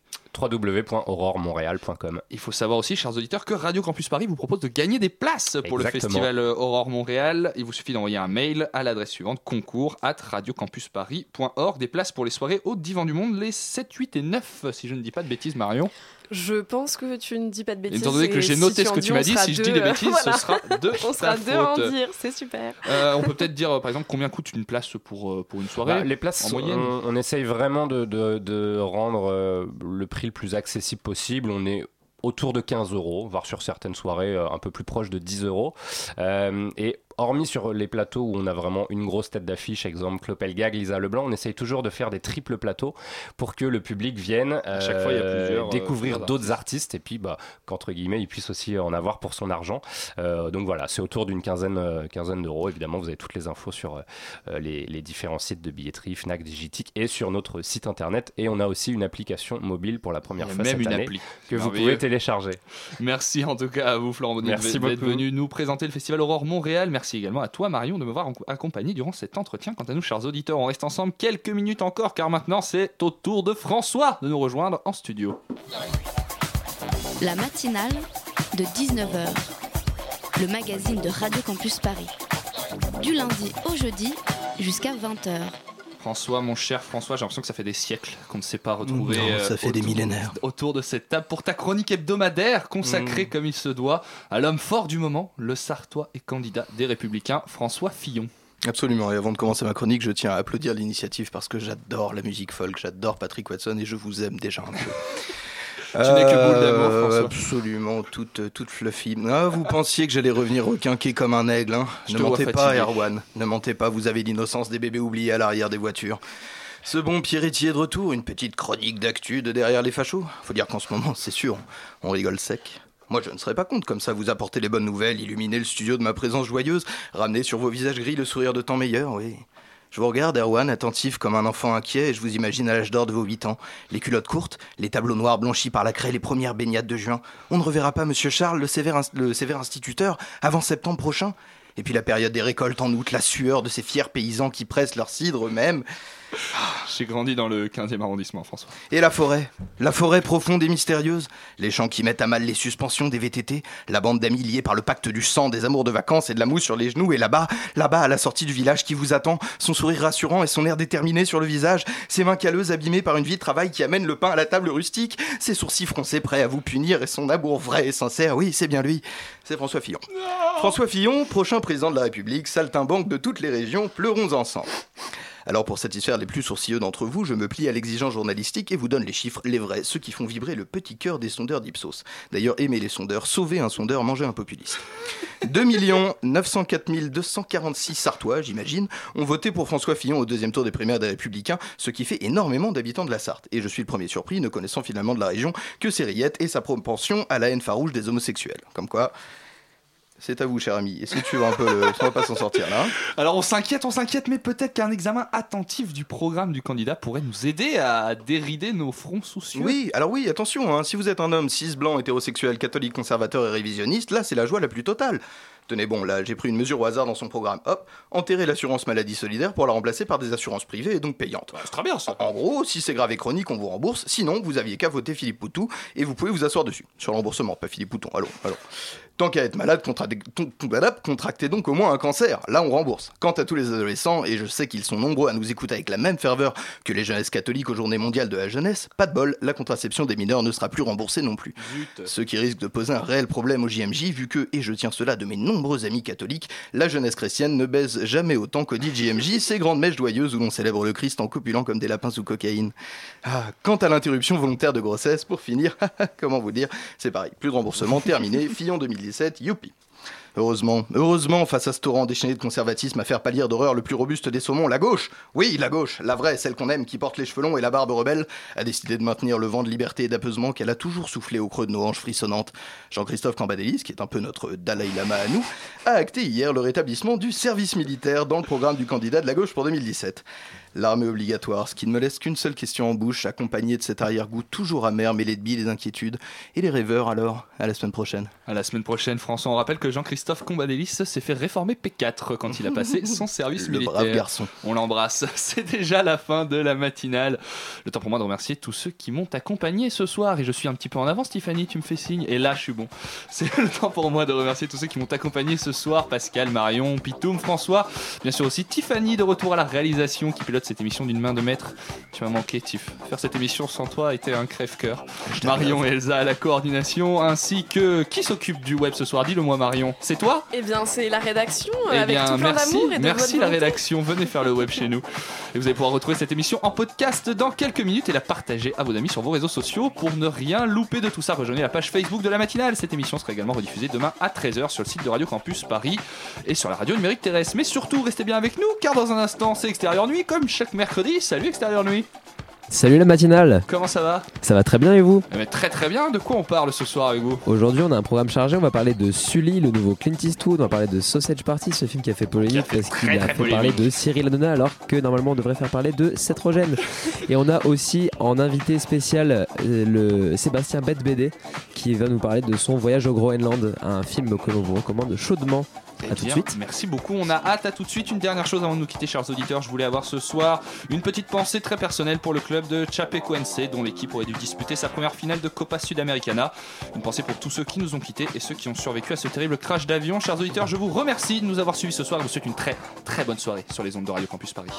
www.auroremontréal.com. Il faut savoir aussi, chers auditeurs, que Radio Campus Paris vous propose de gagner des places pour le festival euh, Aurore Montréal. Il vous suffit d'envoyer un mail à l'adresse suivante concours at radiocampusparis.org. Des places pour les soirées au Divan du Monde les 7, 8 et 9, si je ne dis pas de bêtises, Marion. Je pense que tu ne dis pas de bêtises. Étant donné que j'ai noté ce que tu m'as dit, si je deux, dis des bêtises, voilà. ce sera de On sera deux à en dire, c'est super. Euh, on peut peut-être dire, euh, par exemple, combien coûte une place pour, euh, pour une soirée Bah, les places, en moyenne on, on essaye vraiment de, de- de rendre euh, le prix le plus accessible possible. On est autour de 15 euros, voire sur certaines soirées euh, un peu plus proche de 10 euros. Euh, et hormis sur les plateaux où on a vraiment une grosse tête d'affiche, exemple Clopelgag, Lisa Leblanc, on essaye toujours de faire des triples plateaux pour que le public vienne À chaque fois, il y a euh, plusieurs, euh, découvrir d'autres artistes et puis bah, qu'entre guillemets, il puisse aussi en avoir pour son argent. Euh, donc voilà, c'est autour d'une quinzaine, euh, quinzaine d'euros. Évidemment, vous avez toutes les infos sur euh, les, les différents sites de billetterie, Fnac, Digitic et sur notre site internet. Et on a aussi une application mobile pour la première fois même cette une année appli. que vous pouvez télécharger. Merci en tout cas à vous, Florent Bonnet, Merci d'être venu nous présenter le Festival Aurore Montréal. Merci également à toi, Marion, de m'avoir ac- accompagné durant cet entretien. Quant à nous, chers auditeurs, on reste ensemble quelques minutes encore, car maintenant c'est au tour de François de nous rejoindre en studio. La matinale de 19h, le magazine de Radio Campus Paris. Du lundi au jeudi jusqu'à 20h. François, mon cher François, j'ai l'impression que ça fait des siècles qu'on ne s'est pas retrouvé. Non, ça fait des millénaires. Autour de cette table pour ta chronique hebdomadaire consacrée Mm. comme il se doit à l'homme fort du moment, le Sartois et candidat des Républicains, François Fillon. Absolument. Et avant de commencer ma chronique, je tiens à applaudir l'initiative parce que j'adore la musique folk, j'adore Patrick Watson et je vous aime déjà un peu. Tu n'es que boule d'amour, Euh, François. Absolument, toute, toute fluffy. Ah, vous pensiez que j'allais revenir requinquer comme un aigle, hein Ne mentez pas. Erwan. Ne mentez pas, vous avez l'innocence des bébés oubliés à l'arrière des voitures. Ce bon Pierretier est de retour, une petite chronique d'actu de derrière les fachos. Faut dire qu'en ce moment, c'est sûr, on rigole sec. Moi, je ne serais pas contre comme ça vous apporter les bonnes nouvelles, illuminer le studio de ma présence joyeuse, ramener sur vos visages gris le sourire de temps meilleur, oui. Je vous regarde, Erwan, attentif comme un enfant inquiet, et je vous imagine à l'âge d'or de vos 8 ans. Les culottes courtes, les tableaux noirs blanchis par la craie, les premières baignades de juin. On ne reverra pas Monsieur Charles, le sévère, le sévère instituteur, avant septembre prochain. Et puis la période des récoltes en août, la sueur de ces fiers paysans qui pressent leur cidre eux-mêmes. J'ai grandi dans le 15e arrondissement, François. Et la forêt? La forêt profonde et mystérieuse? Les champs qui mettent à mal les suspensions des VTT La bande d'amis liés par le pacte du sang, des amours de vacances et de la mousse sur les genoux? Et là-bas, là-bas à la sortie du village qui vous attend Son sourire rassurant et son air déterminé sur le visage Ses mains calleuses abîmées par une vie de travail qui amène le pain à la table rustique Ses sourcils froncés prêts à vous punir Et son amour vrai et sincère, oui c'est bien lui. C'est François Fillon. François Fillon, prochain président de la République, saltimbanque de toutes les régions, pleurons ensemble alors pour satisfaire les plus sourcilleux d'entre vous, je me plie à l'exigence journalistique et vous donne les chiffres, les vrais, ceux qui font vibrer le petit cœur des sondeurs d'Ipsos. D'ailleurs, aimez les sondeurs, sauvez un sondeur, mangez un populiste. 2 904 246 Sartois, j'imagine, ont voté pour François Fillon au deuxième tour des primaires des Républicains, ce qui fait énormément d'habitants de la Sarthe. Et je suis le premier surpris, ne connaissant finalement de la région que ses rillettes et sa propension à la haine farouche des homosexuels. Comme quoi... C'est à vous, cher ami. Essayez de suivre un peu le... On va pas s'en sortir là. hein. Alors on s'inquiète, on s'inquiète, mais peut-être qu'un examen attentif du programme du candidat pourrait nous aider à dérider nos fronts soucieux. Oui, alors oui, attention, hein, si vous êtes un homme cis, blanc, hétérosexuel, catholique, conservateur et révisionniste, là c'est la joie la plus totale. Tenez bon, là j'ai pris une mesure au hasard dans son programme. Hop, enterrer l'assurance maladie solidaire pour la remplacer par des assurances privées et donc payantes. c'est très bien ça. En gros, si c'est grave et chronique, on vous rembourse. Sinon, vous aviez qu'à voter Philippe Poutou et vous pouvez vous asseoir dessus. Sur le remboursement, pas Philippe Pouton. Allons, allons. Tant qu'à être malade, contra- contractez donc au moins un cancer. Là, on rembourse. Quant à tous les adolescents, et je sais qu'ils sont nombreux à nous écouter avec la même ferveur que les jeunesses catholiques aux journées mondiales de la jeunesse, pas de bol, la contraception des mineurs ne sera plus remboursée non plus. Ce qui risque de poser un réel problème au JMJ, vu que, et je tiens cela de mes nombreux amis catholiques, la jeunesse chrétienne ne baise jamais autant qu'au dit JMJ, ces grandes mèches joyeuses où l'on célèbre le Christ en copulant comme des lapins sous cocaïne. Ah, quant à l'interruption volontaire de grossesse, pour finir, comment vous dire, c'est pareil, plus de remboursement, terminé, Fillon 2017, youpi. Heureusement, heureusement, face à ce torrent déchaîné de conservatisme à faire pâlir d'horreur le plus robuste des saumons, la gauche, oui, la gauche, la vraie, celle qu'on aime, qui porte les cheveux longs et la barbe rebelle, a décidé de maintenir le vent de liberté et d'apaisement qu'elle a toujours soufflé au creux de nos hanches frissonnantes. Jean-Christophe Cambadélis, qui est un peu notre Dalai Lama à nous, a acté hier le rétablissement du service militaire dans le programme du candidat de la gauche pour 2017. L'armée obligatoire, ce qui ne me laisse qu'une seule question en bouche, accompagnée de cet arrière-goût toujours amer, mêlé de billes et d'inquiétudes. Et les rêveurs alors À la semaine prochaine. À la semaine prochaine, François. On rappelle que Jean-Christophe Combadélis s'est fait réformer P4 quand il a passé son service Le militaire. brave garçon. On l'embrasse. C'est déjà la fin de la matinale. Le temps pour moi de remercier tous ceux qui m'ont accompagné ce soir. Et je suis un petit peu en avance, Tiffany, tu me fais signe. Et là, je suis bon. C'est le temps pour moi de remercier tous ceux qui m'ont accompagné ce soir. Pascal, Marion, Pitoum, François. Bien sûr aussi Tiffany de retour à la réalisation qui pilote cette émission d'une main de maître. Tu m'as manqué, Tiff. Faire cette émission sans toi était un crève-cœur. Marion et Elsa à la coordination, ainsi que qui s'occupe du web ce soir? Dis-le-moi, Marion. C'est toi? Eh bien, c'est la rédaction eh avec bien, tout plein merci, d'amour et de merci la rédaction. Venez faire le web chez nous. Et vous allez pouvoir retrouver cette émission en podcast dans quelques minutes et la partager à vos amis sur vos réseaux sociaux pour ne rien louper de tout ça. Rejoignez la page Facebook de la matinale. Cette émission sera également rediffusée demain à 13h sur le site de Radio Campus Paris et sur la radio numérique terrestre. Mais surtout, restez bien avec nous car dans un instant, c'est Extérieur Nuit comme chaque mercredi. Salut Extérieur Nuit. Salut la matinale Comment ça va Ça va très bien et vous Eh ben, Très très bien. De quoi on parle ce soir avec vous Aujourd'hui on a un programme chargé, on va parler de Sully, le nouveau Clint Eastwood, on va parler de Sausage Party, ce film qui a fait polémique parce qu'il a fait parler de Cyril Hanouna alors que normalement on devrait faire parler de Seth Rogen. Et on a aussi en invité spécial euh, le Sébastien Bette BD qui va nous parler de son voyage au Groenland, un film que l'on vous recommande chaudement. Eh À tout de suite. Merci beaucoup. On a hâte à tout de suite. Une dernière chose avant de nous quitter, chers auditeurs. Je voulais avoir ce soir une petite pensée très personnelle pour le club de Chapecoense, dont l'équipe aurait dû disputer sa première finale de Copa Sudamericana. Une pensée pour tous ceux qui nous ont quittés et ceux qui ont survécu à ce terrible crash d'avion. Chers auditeurs, je vous remercie de nous avoir suivis ce soir. Je vous souhaite une très très bonne soirée sur les ondes de Radio Campus Paris.